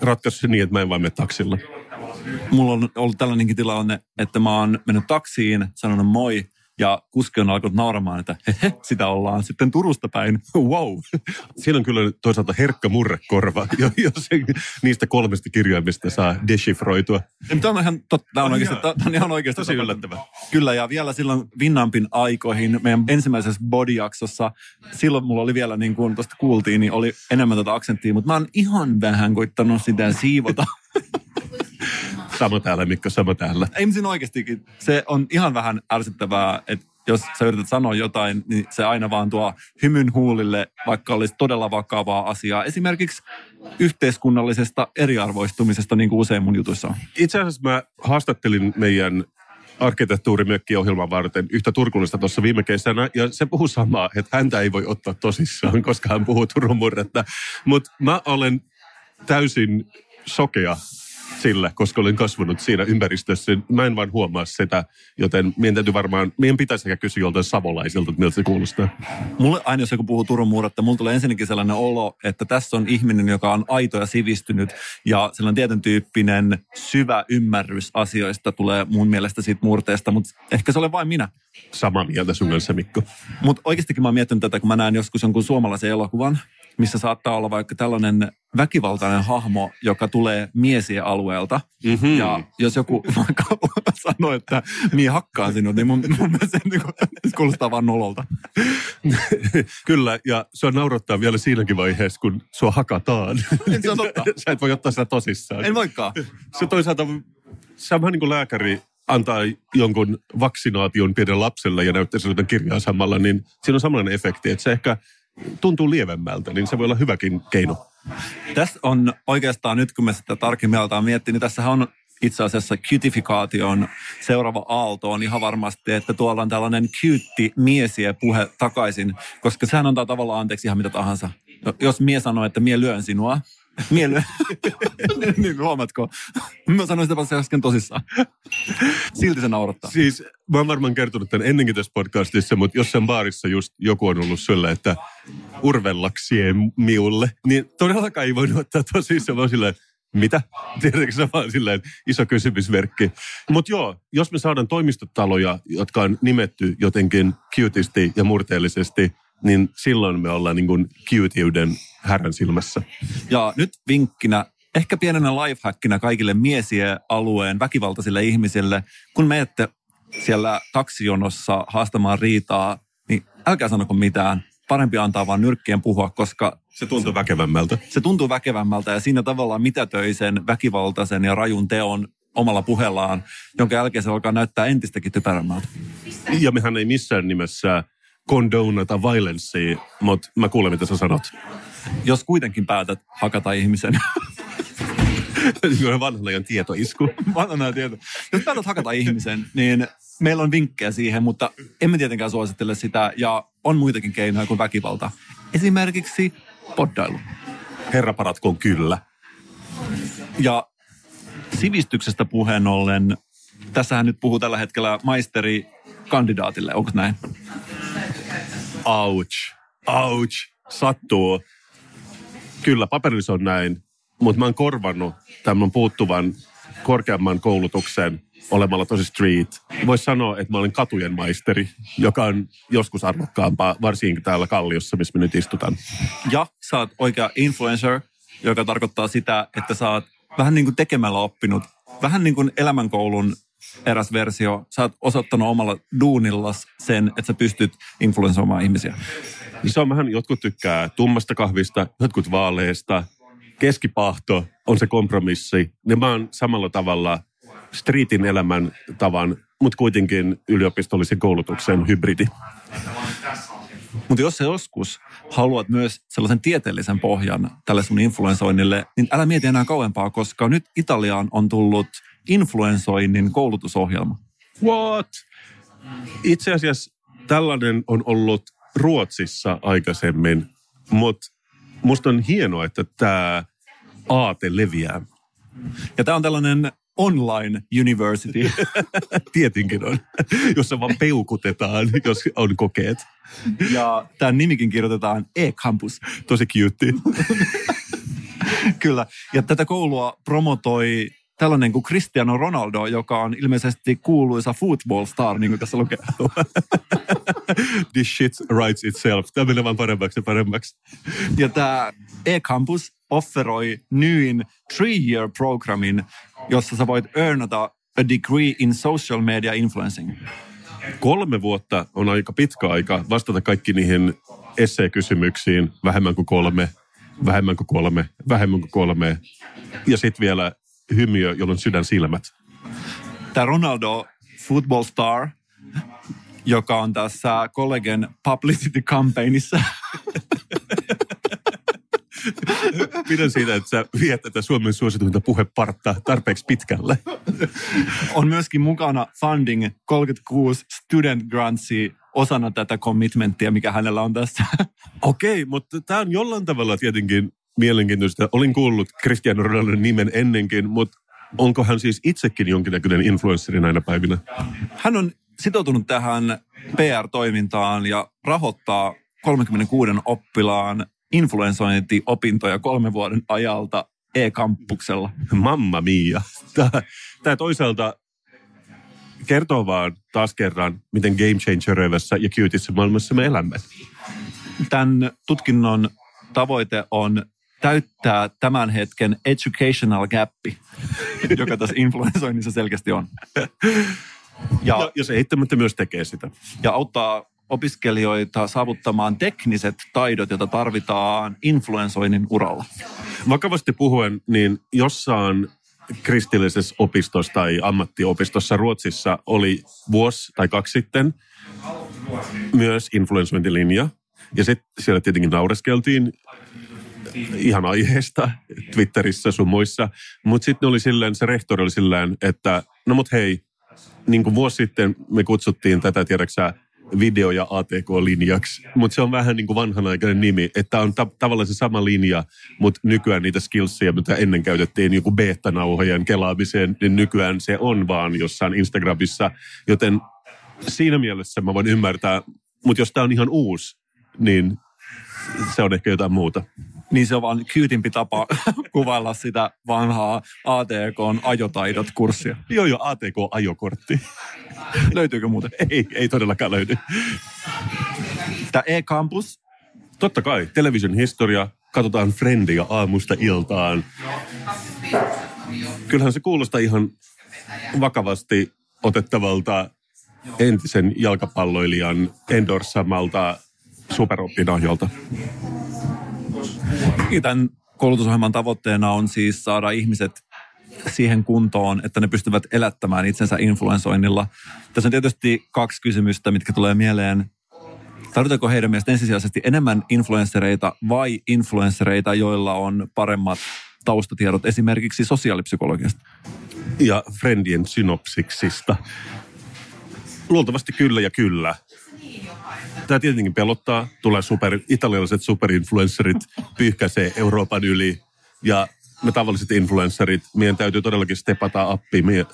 ratkaissut niin, että mä en vaan mene taksilla. Mulla on ollut tällainenkin tilanne, että mä oon mennyt taksiin, sanonut moi, ja kuski on alkanut nauramaan, että hehe, sitä ollaan sitten Turusta päin. Wow. Siinä on kyllä toisaalta herkkä murrekorva, jos se, niistä kolmesta kirjaimista saa deshifroitua. Tämä on ihan, totta, tämä on oikeasti, tämä on ihan oikeasti Tosi yllättävää. Kyllä, ja vielä silloin Vinnampin aikoihin, meidän ensimmäisessä bodyjaksossa, silloin mulla oli vielä, niin kuin tuosta kuultiin, niin oli enemmän tätä aksenttia, mutta mä oon ihan vähän koittanut sitä siivota. Sama täällä, Mikko, sama täällä. Ei siinä oikeastikin. Se on ihan vähän ärsyttävää, että jos sä yrität sanoa jotain, niin se aina vaan tuo hymyn huulille, vaikka olisi todella vakavaa asiaa. Esimerkiksi yhteiskunnallisesta eriarvoistumisesta, niin kuin usein mun jutuissa on. Itse asiassa mä haastattelin meidän arkkitehtuurimökkiohjelman varten yhtä turkullista tuossa viime kesänä, ja se puhuu samaa, että häntä ei voi ottaa tosissaan, koska hän puhuu Turun murretta. Mutta mä olen täysin sokea sillä, koska olen kasvanut siinä ympäristössä. Mä en vaan huomaa sitä, joten meidän täytyy varmaan, meidän pitäisi ehkä kysyä joltain savolaisilta, että miltä se kuulostaa. Mulle aina, jos joku puhuu Turun muuretta, mulla tulee ensinnäkin sellainen olo, että tässä on ihminen, joka on aito ja sivistynyt ja sellainen tietyn tyyppinen syvä ymmärrys asioista tulee mun mielestä siitä murteesta, mutta ehkä se ole vain minä. Samaa mieltä sun kanssa, Mikko. Mutta oikeastikin mä oon miettinyt tätä, kun mä näen joskus jonkun suomalaisen elokuvan, missä saattaa olla vaikka tällainen väkivaltainen hahmo, joka tulee miesien alueelta. Mm-hmm. Ja jos joku vaikka sanoo, että mie hakkaan sinut, niin mun, mun mielestä se, niin kuin, se kuulostaa vaan nololta. Kyllä, ja se on naurattaa vielä siinäkin vaiheessa, kun sua hakataan. Se on totta. Sä et voi ottaa sitä tosissaan. En voikaan. Se toisaalta, se on vähän niin kuin lääkäri antaa jonkun vaksinaation pienen lapselle ja näyttää sille kirjaa samalla, niin siinä on samanlainen efekti, että se ehkä tuntuu lievemmältä, niin se voi olla hyväkin keino. Tässä on oikeastaan nyt, kun me sitä tarkemmin aletaan miettiä, niin tässä on itse asiassa cutifikaation seuraava aalto on ihan varmasti, että tuolla on tällainen cute miesiä puhe takaisin, koska sehän antaa tavallaan anteeksi ihan mitä tahansa. Jos mie sanoo, että mie lyön sinua, mie lyön, niin huomatko? Mä sanoin sitä äsken tosissaan. Silti se naurattaa. Siis mä oon varmaan kertonut tämän ennenkin tässä podcastissa, mutta jossain baarissa just joku on ollut sulle, että urvellaksien miulle, niin todellakaan ei voinut ottaa tosissaan vaan silleen, mitä? Tiedätkö se vaan silleen iso kysymysmerkki. Mutta joo, jos me saadaan toimistotaloja, jotka on nimetty jotenkin cutisti ja murteellisesti, niin silloin me ollaan niin kuin härän silmässä. Ja nyt vinkkinä, ehkä pienenä lifehackinä kaikille miesiä alueen väkivaltaisille ihmisille, kun menette siellä taksijonossa haastamaan riitaa, niin älkää sanoko mitään. Parempi antaa vaan nyrkkien puhua, koska Se tuntuu väkevämmältä. se tuntuu väkevämmältä ja siinä tavallaan mitätöi sen väkivaltaisen ja rajun teon omalla puheellaan, jonka jälkeen se alkaa näyttää entistäkin typerämmältä. Ja mehän ei missään nimessä condonata violencea, mutta mä kuulen, mitä sä sanot. Jos kuitenkin päätät hakata ihmisen, Vanhan ajan tietoisku. vanhana tieto. Jos päätät hakata ihmisen, niin meillä on vinkkejä siihen, mutta emme tietenkään suosittele sitä ja on muitakin keinoja kuin väkivalta. Esimerkiksi poddailu. Herra paratkoon kyllä. Ja sivistyksestä puheen ollen, tässähän nyt puhuu tällä hetkellä maisteri kandidaatille, onko näin? Ouch. Ouch. Sattuu. Kyllä, paperissa on näin, mutta mä oon korvannut tämän puuttuvan korkeamman koulutuksen olemalla tosi street. Voisi sanoa, että mä olen katujen maisteri, joka on joskus arvokkaampaa, varsinkin täällä Kalliossa, missä me nyt istutaan. Ja sä oot oikea influencer, joka tarkoittaa sitä, että sä oot vähän niin kuin tekemällä oppinut, vähän niin kuin elämänkoulun eräs versio. Sä oot osoittanut omalla duunillas sen, että sä pystyt influensoimaan ihmisiä. Se on vähän, jotkut tykkää tummasta kahvista, jotkut vaaleista. Keskipahto on se kompromissi. Ja mä oon samalla tavalla streetin elämän tavan, mutta kuitenkin yliopistollisen koulutuksen hybridi. Mutta jos sä joskus haluat myös sellaisen tieteellisen pohjan tälle sun influensoinnille, niin älä mieti enää kauempaa, koska nyt Italiaan on tullut influensoinnin koulutusohjelma. What? Itse asiassa tällainen on ollut Ruotsissa aikaisemmin, mutta musta on hienoa, että tämä aate leviää. Ja tämä on tällainen online university. Tietenkin on, jossa vaan peukutetaan, jos on kokeet. ja tämän nimikin kirjoitetaan e-campus. Tosi cute. Kyllä. Ja tätä koulua promotoi tällainen kuin Cristiano Ronaldo, joka on ilmeisesti kuuluisa football star, niin kuin tässä lukee. This shit writes itself. Tämä menee vaan paremmaksi ja paremmaksi. Ja tämä e-campus offeroi nyin three-year programmin, jossa sä voit earnata a degree in social media influencing. Kolme vuotta on aika pitkä aika vastata kaikki niihin esseekysymyksiin. Vähemmän kuin kolme, vähemmän kuin kolme, vähemmän kuin kolme. Ja sitten vielä hymiö, jolla on sydän silmät. Tämä Ronaldo football star, joka on tässä kollegen publicity campaignissa, Pidän siitä, että sä viet tätä Suomen suosituinta puhepartta tarpeeksi pitkälle. on myöskin mukana funding 36 student grantsia osana tätä commitmenttia, mikä hänellä on tässä. Okei, mutta tämä on jollain tavalla tietenkin mielenkiintoista. Olin kuullut Cristiano Ronaldon nimen ennenkin, mutta onko hän siis itsekin jonkinnäköinen influenssari näinä päivinä? Hän on sitoutunut tähän PR-toimintaan ja rahoittaa 36 oppilaan influensointiopintoja kolmen vuoden ajalta e-kampuksella. Mamma mia. Tämä, tämä toisaalta kertoo vaan taas kerran, miten game changereivassa ja cutiessa maailmassa me elämme. Tämän tutkinnon tavoite on täyttää tämän hetken educational gappi, joka tässä influensoinnissa selkeästi on. Ja, Ja, ja se eittämättä myös tekee sitä. ja auttaa opiskelijoita saavuttamaan tekniset taidot, joita tarvitaan influensoinnin uralla. Vakavasti puhuen, niin jossain kristillisessä opistossa tai ammattiopistossa Ruotsissa oli vuosi tai kaksi sitten myös influensointilinja. Ja sitten siellä tietenkin naureskeltiin ihan aiheesta Twitterissä sun muissa. Mutta sitten oli silleen, se rehtori oli silleen, että no mut hei, niin kuin vuosi sitten me kutsuttiin tätä, tiedäksä, video- ja ATK-linjaksi. Mutta se on vähän niin kuin vanhanaikainen nimi, että on ta- tavallaan se sama linja, mutta nykyään niitä skillsia, mitä ennen käytettiin joku beta-nauhojen kelaamiseen, niin nykyään se on vaan jossain Instagramissa. Joten siinä mielessä mä voin ymmärtää, mutta jos tämä on ihan uusi, niin se on ehkä jotain muuta. Niin se on vaan kyytimpi tapa kuvailla sitä vanhaa ATKn ajotaidot-kurssia. Joo, joo, ATK-ajokortti. Löytyykö muuten? ei, ei todellakaan löydy. Tämä e-campus, Totta kai, television historia, katsotaan Friendia aamusta iltaan. Kyllähän se kuulostaa ihan vakavasti otettavalta entisen jalkapalloilijan endorsamalta superoppinahjolta. Tämän koulutusohjelman tavoitteena on siis saada ihmiset siihen kuntoon, että ne pystyvät elättämään itsensä influensoinnilla. Tässä on tietysti kaksi kysymystä, mitkä tulee mieleen. Tarvitaanko heidän mielestä ensisijaisesti enemmän influenssereita vai influenssereita, joilla on paremmat taustatiedot esimerkiksi sosiaalipsykologiasta? Ja Friendien synopsiksista. Luultavasti kyllä ja kyllä. Tämä tietenkin pelottaa. Tulee super, italialaiset superinfluencerit, pyyhkäisee Euroopan yli. Ja me tavalliset influencerit, meidän täytyy todellakin stepata appi. Meidän,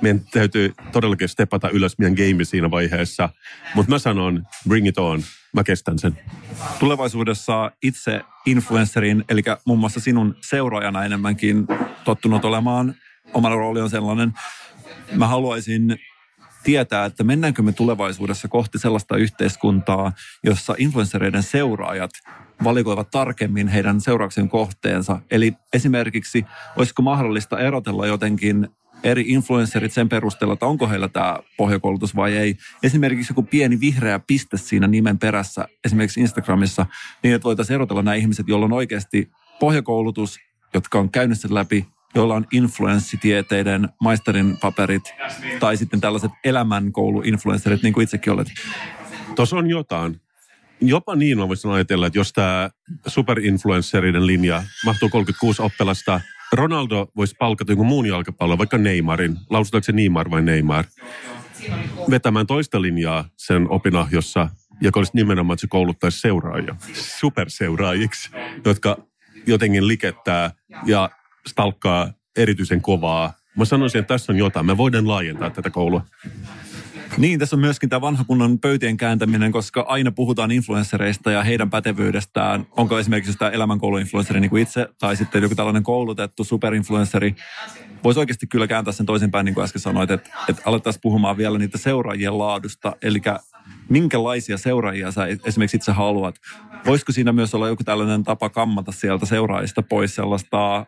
meidän täytyy todellakin stepata ylös meidän game siinä vaiheessa. Mutta mä sanon, bring it on. Mä kestän sen. Tulevaisuudessa itse influencerin, eli muun muassa sinun seuraajana enemmänkin tottunut olemaan, oma rooli on sellainen. Mä haluaisin tietää, että mennäänkö me tulevaisuudessa kohti sellaista yhteiskuntaa, jossa influenssereiden seuraajat valikoivat tarkemmin heidän seurauksen kohteensa. Eli esimerkiksi olisiko mahdollista erotella jotenkin eri influencerit sen perusteella, että onko heillä tämä pohjakoulutus vai ei. Esimerkiksi joku pieni vihreä piste siinä nimen perässä, esimerkiksi Instagramissa, niin että voitaisiin erotella nämä ihmiset, joilla on oikeasti pohjakoulutus, jotka on käynyt sen läpi, joilla on influenssitieteiden maisterin paperit tai sitten tällaiset elämänkouluinfluencerit, niin kuin itsekin olet. Tuossa on jotain. Jopa niin mä voisin ajatella, että jos tämä superinfluenceriden linja mahtuu 36 oppilasta, Ronaldo voisi palkata jonkun muun jalkapallon, vaikka Neymarin. Lausutaanko se Neymar vai Neymar? Vetämään toista linjaa sen opinahjossa, joka olisi nimenomaan, että se kouluttaisi seuraajia, superseuraajiksi, jotka jotenkin likettää ja stalkkaa erityisen kovaa. Mä sanoisin, että tässä on jotain. Me voidaan laajentaa tätä koulua. Niin, tässä on myöskin tämä vanha kunnon pöytien kääntäminen, koska aina puhutaan influenssereista ja heidän pätevyydestään. Onko esimerkiksi tämä elämänkouluinfluensseri niin kuin itse, tai sitten joku tällainen koulutettu superinfluensseri. Voisi oikeasti kyllä kääntää sen toisinpäin, niin kuin äsken sanoit, että, että alettaisiin puhumaan vielä niitä seuraajien laadusta. Eli minkälaisia seuraajia sä esimerkiksi itse haluat. Voisiko siinä myös olla joku tällainen tapa kammata sieltä seuraajista pois sellaista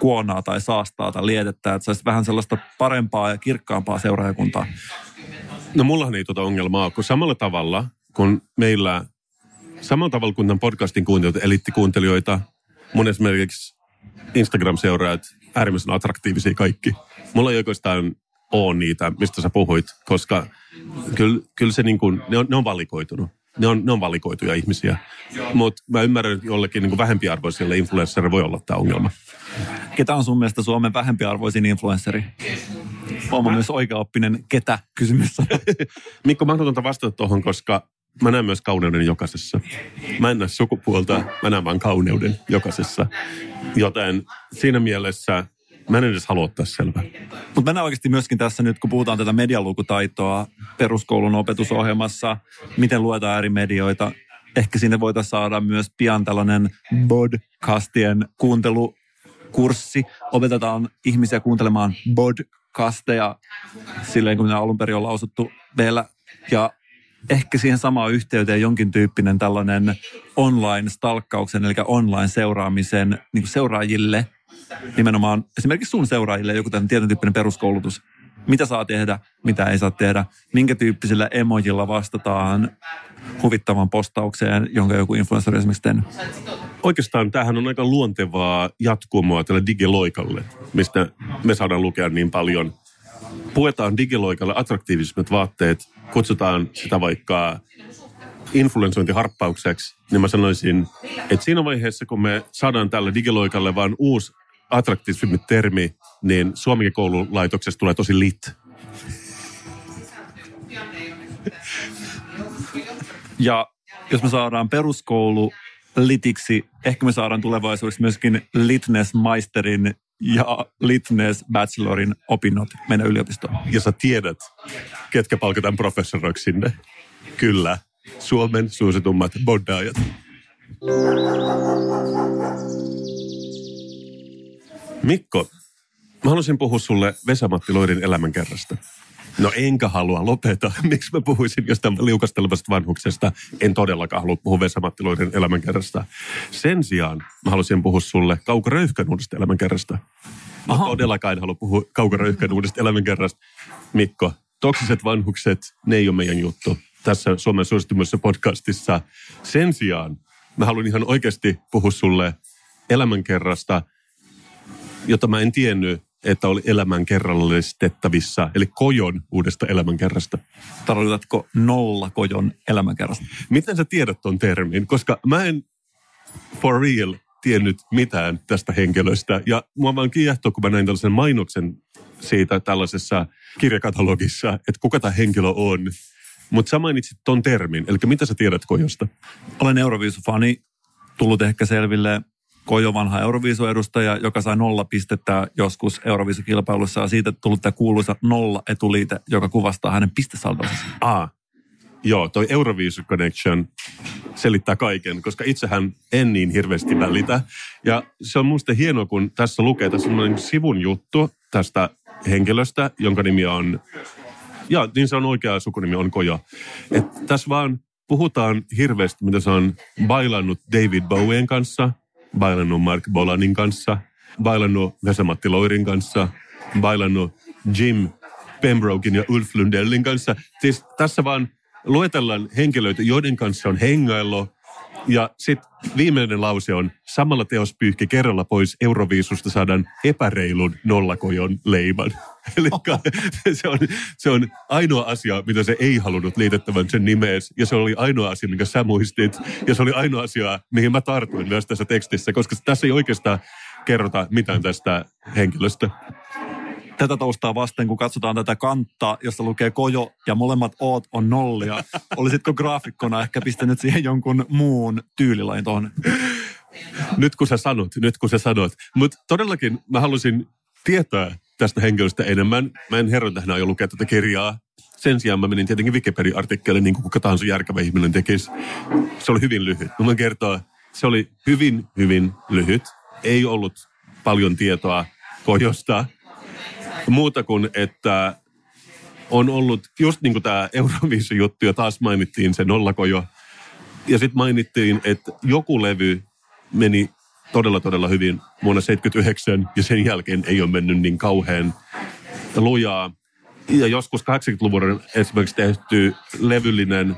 kuonaa tai saastaa tai lietettä, että saisi vähän sellaista parempaa ja kirkkaampaa seuraajakuntaa? No mullahan ei tuota ongelmaa kun samalla tavalla, kun meillä, samalla tavalla kuin tämän podcastin kuuntelijoita, eliittikuuntelijoita, mun esimerkiksi Instagram-seuraajat, äärimmäisen attraktiivisia kaikki. Mulla ei oikeastaan ole niitä, mistä sä puhuit, koska kyllä, kyllä se niin kuin, ne on, ne on valikoitunut. Ne on, ne on valikoituja ihmisiä. Mutta mä ymmärrän, että jollekin niin vähempiarvoisille influensserille voi olla tämä ongelma. Ketä on sun mielestä Suomen vähempiarvoisin influenssari? Olen myös oikeaoppinen ketä kysymys. Mikko, mahdotonta vastata tuohon, koska mä näen myös kauneuden jokaisessa. Mä en näe sukupuolta, mä näen vain kauneuden jokaisessa. Joten siinä mielessä Mä en edes halua ottaa selvää. Mutta mennään oikeasti myöskin tässä nyt, kun puhutaan tätä medialukutaitoa peruskoulun opetusohjelmassa, miten luetaan eri medioita. Ehkä sinne voitaisiin saada myös pian tällainen podcastien kuuntelukurssi. Opetetaan ihmisiä kuuntelemaan podcasteja silleen, kun ne alun perin on lausuttu vielä. Ja ehkä siihen samaan yhteyteen jonkin tyyppinen tällainen online-stalkkauksen, eli online-seuraamisen niin seuraajille – nimenomaan esimerkiksi sun seuraajille joku tämän tietyn tyyppinen peruskoulutus. Mitä saa tehdä, mitä ei saa tehdä, minkä tyyppisellä emojilla vastataan huvittavan postaukseen, jonka joku influencer esimerkiksi tehnyt. Oikeastaan tämähän on aika luontevaa jatkumoa tälle digiloikalle, mistä me saadaan lukea niin paljon. Puetaan digiloikalle attraktiivisimmat vaatteet, kutsutaan sitä vaikka influensointiharppaukseksi, niin mä sanoisin, että siinä vaiheessa, kun me saadaan tällä digiloikalle vain uusi attraktiivisempi termi, niin Suomen koululaitoksessa tulee tosi lit. Ja jos me saadaan peruskoulu litiksi, ehkä me saadaan tulevaisuudessa myöskin Litness-maisterin ja Litness Bachelorin opinnot meidän yliopistoon. Ja sä tiedät, ketkä palkataan professoroiksi sinne. Kyllä, Suomen suositummat boddaajat. Mikko, mä haluaisin puhua sulle Vesamatti Loirin elämänkerrasta. No enkä halua, lopeta. Miksi mä puhuisin jostain liukastelevasta vanhuksesta? En todellakaan halua puhua Vesamatti Loirin elämänkerrasta. Sen sijaan mä haluaisin puhua sulle Kauko Röyhkän uudesta elämänkerrasta. Mä Aha. todellakaan en halua puhua Kauko Röyhkän uudesta elämänkerrasta. Mikko, toksiset vanhukset, ne ei ole meidän juttu tässä Suomen suosittumassa podcastissa. Sen sijaan mä haluan ihan oikeasti puhua sulle elämänkerrasta, jota mä en tiennyt, että oli elämänkerrallistettavissa, eli kojon uudesta elämänkerrasta. Tarkoitatko nolla kojon elämänkerrasta? Miten sä tiedät ton termin? Koska mä en for real tiennyt mitään tästä henkilöstä. Ja mua vaan kiehtoo, kun mä näin tällaisen mainoksen siitä tällaisessa kirjakatalogissa, että kuka tämä henkilö on. Mutta sä mainitsit ton termin, eli mitä sä tiedät kojosta? Olen Euroviisufani, tullut ehkä selville Kojo vanha Euroviisu-edustaja, joka sai nolla pistettä joskus Euroviisukilpailussa ja siitä tullut tämä kuuluisa nolla etuliite, joka kuvastaa hänen pistesaldonsa. A. Joo, toi Euroviisu Connection selittää kaiken, koska itsehän en niin hirveästi välitä. Ja se on musta hienoa, kun tässä lukee, tässä on sivun juttu tästä henkilöstä, jonka nimi on, ja niin se on oikea sukunimi, on Koja. Et tässä vaan puhutaan hirveästi, mitä se on bailannut David Bowien kanssa, bailannut Mark Bolanin kanssa, bailannut Vesamatti Loirin kanssa, bailannut Jim Pembrokein ja Ulf Lundellin kanssa. Siis tässä vaan luetellaan henkilöitä, joiden kanssa on hengaillut. Ja sitten viimeinen lause on, samalla teospyyhki kerralla pois Euroviisusta saadaan epäreilun nollakojon leiman. Eli se on, se on ainoa asia, mitä se ei halunnut liitettävän sen nimees. Ja se oli ainoa asia, minkä sä muistit. Ja se oli ainoa asia, mihin mä tartuin myös tässä tekstissä, koska tässä ei oikeastaan kerrota mitään tästä henkilöstä. Tätä taustaa vasten, kun katsotaan tätä kantaa, jossa lukee kojo ja molemmat oot on nollia, olisitko graafikkona ehkä pistänyt siihen jonkun muun tyylilain tuohon? Nyt kun sä sanot, nyt kun sä sanot. Mutta todellakin mä halusin tietää tästä henkilöstä enemmän. Mä en herran tähän aio lukea tätä kirjaa. Sen sijaan mä menin tietenkin Wikipedia-artikkeliin, niin kuin kuka tahansa järkevä ihminen tekisi. Se oli hyvin lyhyt. Mä voin kertoa, se oli hyvin, hyvin lyhyt. Ei ollut paljon tietoa kojosta. Muuta kuin, että on ollut just niin kuin tämä Euroviisu-juttu, ja taas mainittiin se nollakojo. Ja sitten mainittiin, että joku levy meni todella, todella hyvin vuonna 79, ja sen jälkeen ei ole mennyt niin kauhean lujaa. Ja joskus 80-luvun on esimerkiksi tehty levyllinen,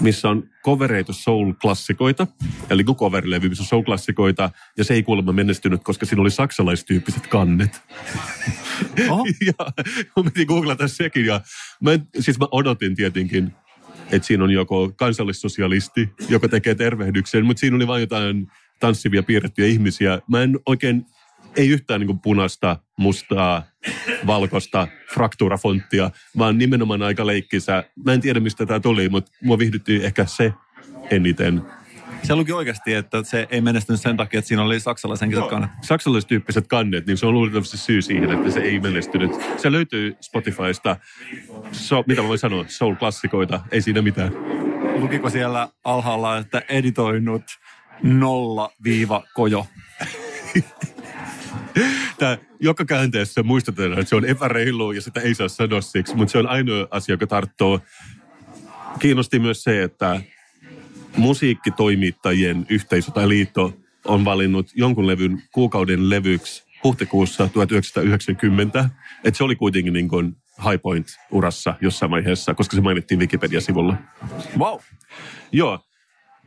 missä on covereita soul-klassikoita, eli cover-levy, missä on soul-klassikoita, ja se ei kuulemma menestynyt, koska siinä oli saksalaistyyppiset kannet. Oho. ja mä menin googlata sekin, ja mä, en, siis mä odotin tietenkin, että siinä on joko kansallissosialisti, joka tekee tervehdyksen, mutta siinä oli vain jotain tanssivia piirrettyjä ihmisiä. Mä en oikein, ei yhtään niin punaista, mustaa, valkoista fraktuurafonttia, vaan nimenomaan aika leikkisä. Mä en tiedä, mistä tämä tuli, mutta mua viihdytti ehkä se eniten. Se luki oikeasti, että se ei menestynyt sen takia, että siinä oli saksalaisenkiset kannat. Saksalaistyyppiset kannet, niin se on luultavasti syy siihen, että se ei menestynyt. Se löytyy Spotifysta, so, mitä mä voin sanoa, soul-klassikoita, ei siinä mitään. Lukiko siellä alhaalla, että editoinut nolla Tää, joka käänteessä muistetaan, että se on epäreilu ja sitä ei saa sanoa siksi, mutta se on ainoa asia, joka tarttuu. Kiinnosti myös se, että musiikkitoimittajien yhteisö tai liitto on valinnut jonkun levyn kuukauden levyksi huhtikuussa 1990. Että se oli kuitenkin niin kuin high point urassa jossain vaiheessa, koska se mainittiin Wikipedia-sivulla. Wow. Joo,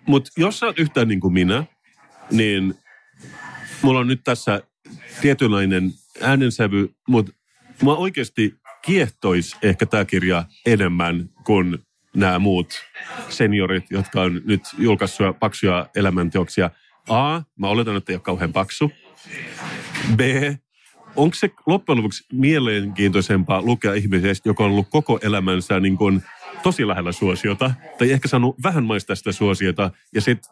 mutta jos sä oot yhtään niin kuin minä, niin mulla on nyt tässä tietynlainen äänensävy, mutta mua oikeasti kiehtoisi ehkä tämä kirja enemmän kuin nämä muut seniorit, jotka on nyt julkaissut paksuja elämänteoksia. A, mä oletan, että ei ole kauhean paksu. B, onko se loppujen lopuksi mielenkiintoisempaa lukea ihmisestä, joka on ollut koko elämänsä niin kuin tosi lähellä suosiota, tai ehkä saanut vähän maistaa sitä suosiota, ja sitten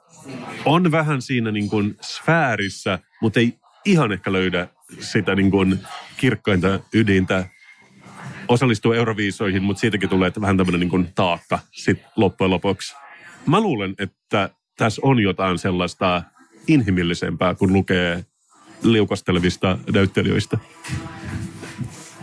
on vähän siinä niin kuin sfäärissä, mutta ei ihan ehkä löydä sitä niin kuin kirkkainta ydintä, osallistuu euroviisoihin, mutta siitäkin tulee että vähän tämmöinen niin kuin taakka sit loppujen lopuksi. Mä luulen, että tässä on jotain sellaista inhimillisempää, kun lukee liukastelevista näyttelijöistä.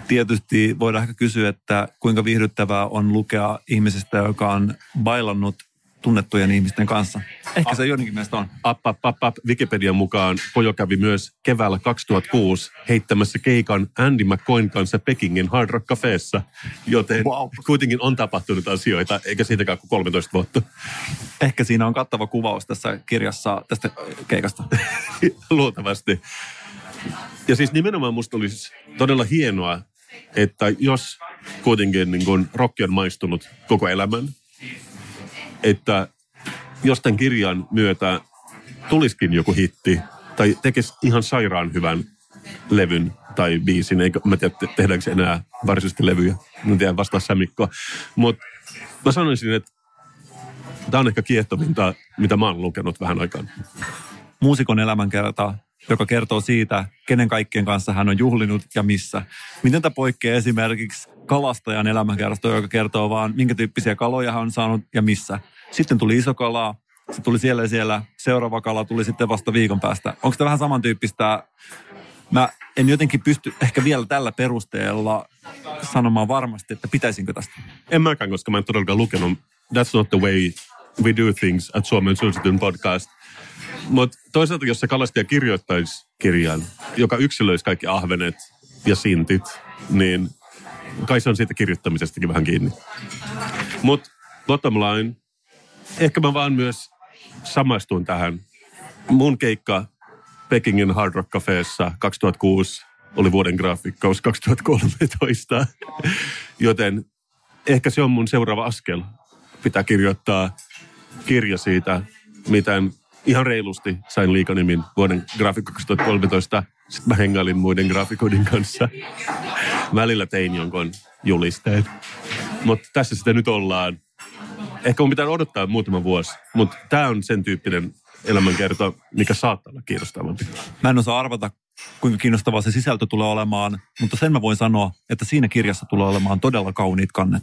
Tietysti voidaan ehkä kysyä, että kuinka viihdyttävää on lukea ihmisestä, joka on bailannut tunnettujen ihmisten kanssa. Ehkä se jonnekin mielestä on. App, app, app, app. Wikipedian mukaan Pojo kävi myös keväällä 2006 heittämässä keikan Andy McCoyn kanssa Pekingin Hard Rock Cafeessa, joten wow. kuitenkin on tapahtunut asioita, eikä siitäkään kuin 13 vuotta. Ehkä siinä on kattava kuvaus tässä kirjassa tästä keikasta. Luultavasti. Ja siis nimenomaan musta olisi todella hienoa, että jos kuitenkin niin kun rokki on maistunut koko elämän, että jos tämän kirjan myötä tulisikin joku hitti tai tekisi ihan sairaan hyvän levyn tai biisin, eikä mä tiedä, tehdäänkö enää varsinaisesti levyjä. Mä tiedän vastaa sä Mikko. Mutta mä sanoisin, että tämä on ehkä kiehtovinta, mitä mä oon lukenut vähän aikaan. Muusikon elämänkerta, joka kertoo siitä, kenen kaikkien kanssa hän on juhlinut ja missä. Miten tämä poikkeaa esimerkiksi kalastajan elämänkerrasta, joka kertoo vaan, minkä tyyppisiä kaloja hän on saanut ja missä. Sitten tuli iso kalaa, se tuli siellä ja siellä, seuraava kala tuli sitten vasta viikon päästä. Onko tämä vähän samantyyppistä? Mä en jotenkin pysty ehkä vielä tällä perusteella sanomaan varmasti, että pitäisinkö tästä. En mäkään, koska mä en todellakaan lukenut That's not the way we do things at Suomen suositun podcast. Mutta toisaalta, jos se kalastaja kirjoittaisi kirjan, joka yksilöisi kaikki ahvenet ja sintit, niin kai se on siitä kirjoittamisestakin vähän kiinni. Mutta bottom line, ehkä mä vaan myös samastuin tähän. Mun keikka Pekingin Hard Rock Cafeessa 2006 oli vuoden graafikkaus 2013. Joten ehkä se on mun seuraava askel. Pitää kirjoittaa kirja siitä, miten ihan reilusti sain liikanimin vuoden graafikko 2013. Sitten mä hengailin muiden graafikoiden kanssa. Välillä tein jonkun julisteen. Mutta tässä sitä nyt ollaan ehkä mun pitää odottaa muutama vuosi, mutta tämä on sen tyyppinen elämänkerto, mikä saattaa olla kiinnostavampi. Mä en osaa arvata, kuinka kiinnostavaa se sisältö tulee olemaan, mutta sen mä voin sanoa, että siinä kirjassa tulee olemaan todella kauniit kannet.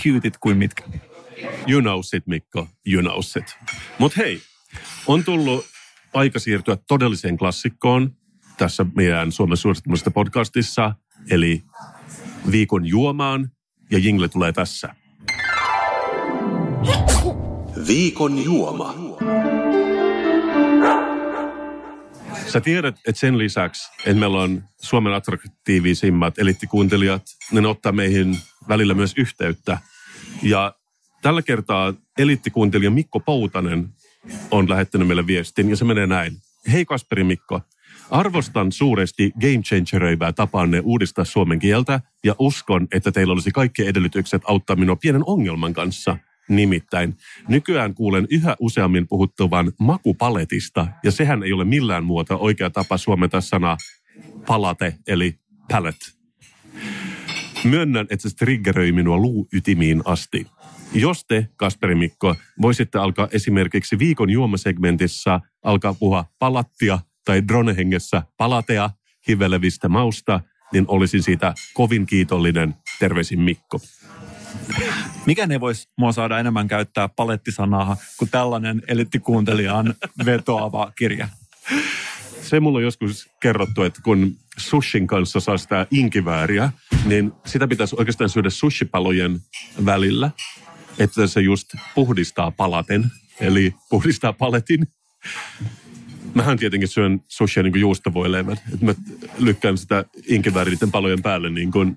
Cutit kuin mitkä. You know it, Mikko. You know it. Mutta hei, on tullut aika siirtyä todelliseen klassikkoon tässä meidän Suomen suosittumisesta podcastissa, eli viikon juomaan, ja jingle tulee tässä. Viikon juoma. Sä tiedät, että sen lisäksi, että meillä on Suomen attraktiivisimmat eliittikuuntelijat, ne ottaa meihin välillä myös yhteyttä. Ja tällä kertaa eliittikuuntelija Mikko Poutanen on lähettänyt meille viestin ja se menee näin. Hei Kasperi Mikko, Arvostan suuresti game changeröivää tapaanne uudistaa suomen kieltä ja uskon, että teillä olisi kaikki edellytykset auttaa minua pienen ongelman kanssa – Nimittäin nykyään kuulen yhä useammin puhuttavan makupaletista, ja sehän ei ole millään muuta oikea tapa suometa sana palate, eli palette. Myönnän, että se triggeröi minua luuytimiin asti. Jos te, Kasperi Mikko, voisitte alkaa esimerkiksi viikon juomasegmentissä alkaa puhua palattia tai dronehengessä palatea hivelevistä mausta, niin olisin siitä kovin kiitollinen. Terveisin Mikko. Mikä ne voisi mua saada enemmän käyttää palettisanaa kuin tällainen elittikuuntelijaan vetoava kirja? Se mulla on joskus kerrottu, että kun sushin kanssa saa sitä inkivääriä, niin sitä pitäisi oikeastaan syödä sushipalojen välillä, että se just puhdistaa palaten, eli puhdistaa paletin. Mähän tietenkin syön sushia niin kuin juustavoileivän. Mä lykkään sitä inkivääriä palojen päälle niin kuin,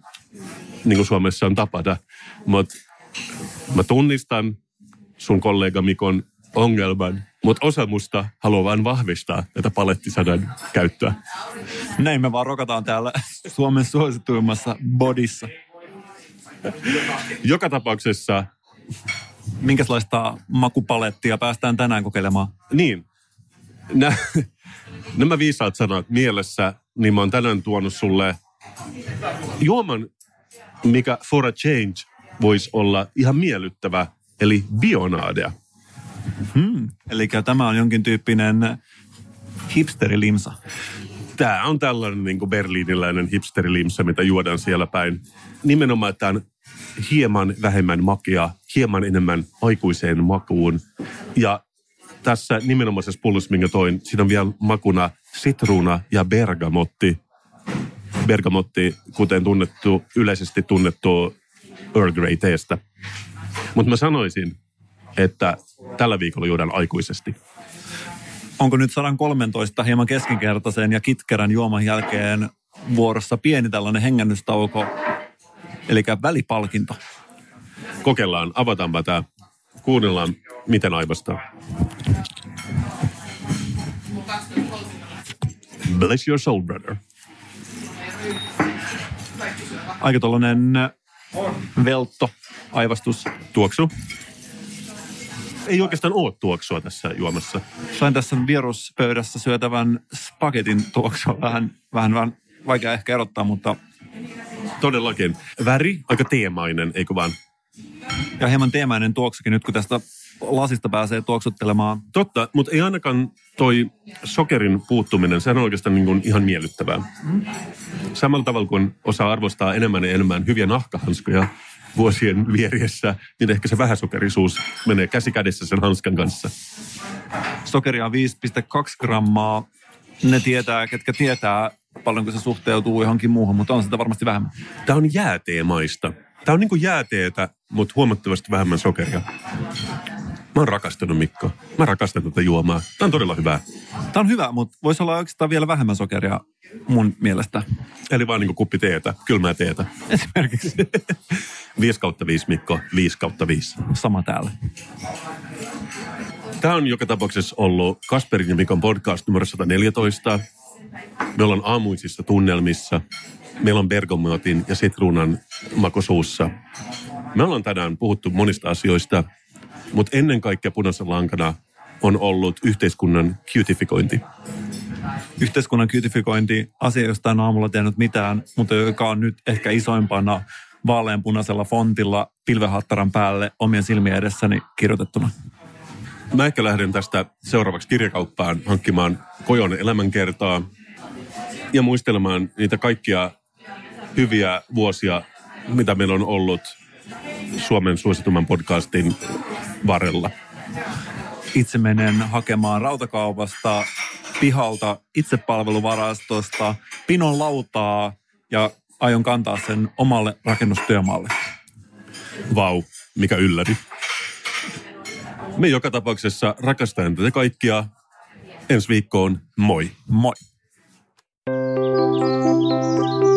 niin kuin Suomessa on tapana. Mutta Mä tunnistan sun kollega Mikon ongelman, mutta osa musta haluaa vain vahvistaa tätä palettisadan käyttöä. Näin me vaan rokataan täällä Suomen suosituimmassa bodissa. Joka tapauksessa... Minkälaista makupalettia päästään tänään kokeilemaan? Niin. Nä, nämä viisaat sanat mielessä, niin mä oon tänään tuonut sulle juoman, mikä for a change voisi olla ihan miellyttävä, eli bionaadea. Hmm. Eli tämä on jonkin tyyppinen hipsterilimsa. Tämä on tällainen niin kuin berliiniläinen hipsterilimsa, mitä juodaan siellä päin. Nimenomaan tämän hieman vähemmän makia, hieman enemmän aikuiseen makuun. Ja tässä nimenomaisessa pullossa, minkä toin, siinä on vielä makuna sitruuna ja bergamotti. Bergamotti, kuten tunnettu, yleisesti tunnettu Earl Grey teestä. Mutta mä sanoisin, että tällä viikolla juodaan aikuisesti. Onko nyt 113 hieman keskinkertaisen ja kitkerän juoman jälkeen vuorossa pieni tällainen hengännystauko, eli välipalkinto? Kokeillaan, avataanpa tämä. Kuunnellaan, miten aivastaa. Bless your soul, brother. Aika tuollainen veltto, aivastus. Tuoksu. Ei oikeastaan ole tuoksua tässä juomassa. Sain tässä vieruspöydässä syötävän spagetin tuoksua vähän, vähän, vähän vaikea ehkä erottaa, mutta Todellakin. Väri, aika teemainen, eikö vaan? ja hieman teemäinen tuoksukin nyt, kun tästä lasista pääsee tuoksuttelemaan. Totta, mutta ei ainakaan toi sokerin puuttuminen, sehän on oikeastaan niin kuin ihan miellyttävää. Samalla tavalla kuin osaa arvostaa enemmän ja enemmän hyviä nahkahanskoja vuosien vieriessä, niin ehkä se vähäsokerisuus menee käsi kädessä sen hanskan kanssa. Sokeria on 5,2 grammaa. Ne tietää, ketkä tietää, paljonko se suhteutuu johonkin muuhun, mutta on sitä varmasti vähemmän. Tämä on jääteemaista. Tämä on niin kuin jääteetä, mutta huomattavasti vähemmän sokeria. Mä oon rakastanut Mikko. Mä rakastan tätä juomaa. Tämä on todella hyvää. Tämä on hyvä, mutta voisi olla oikeastaan vielä vähemmän sokeria mun mielestä. Eli vaan niin kuppi teetä, kylmää teetä. Esimerkiksi 5 kautta 5 Mikko, 5 kautta 5. sama täällä. Tämä on joka tapauksessa ollut Kasperin ja Mikon podcast numero 114. Me ollaan aamuisissa tunnelmissa. Meillä on bergamotin ja sitruunan makosuussa. Me ollaan tänään puhuttu monista asioista, mutta ennen kaikkea punaisen lankana on ollut yhteiskunnan cutifikointi. Yhteiskunnan kytifikointi, asia, josta en aamulla tehnyt mitään, mutta joka on nyt ehkä isoimpana vaaleanpunaisella fontilla pilvehattaran päälle omien silmien edessäni kirjoitettuna. Mä ehkä lähden tästä seuraavaksi kirjakauppaan hankkimaan Kojon elämänkertaa ja muistelemaan niitä kaikkia hyviä vuosia, mitä meillä on ollut Suomen suositumman podcastin varrella. Itse menen hakemaan rautakaupasta, pihalta, itsepalveluvarastosta, pinon lautaa ja aion kantaa sen omalle rakennustyömaalle. Vau, mikä ylläri. Me joka tapauksessa rakastaen tätä kaikkia. Ensi viikkoon, moi. Moi! Thank you.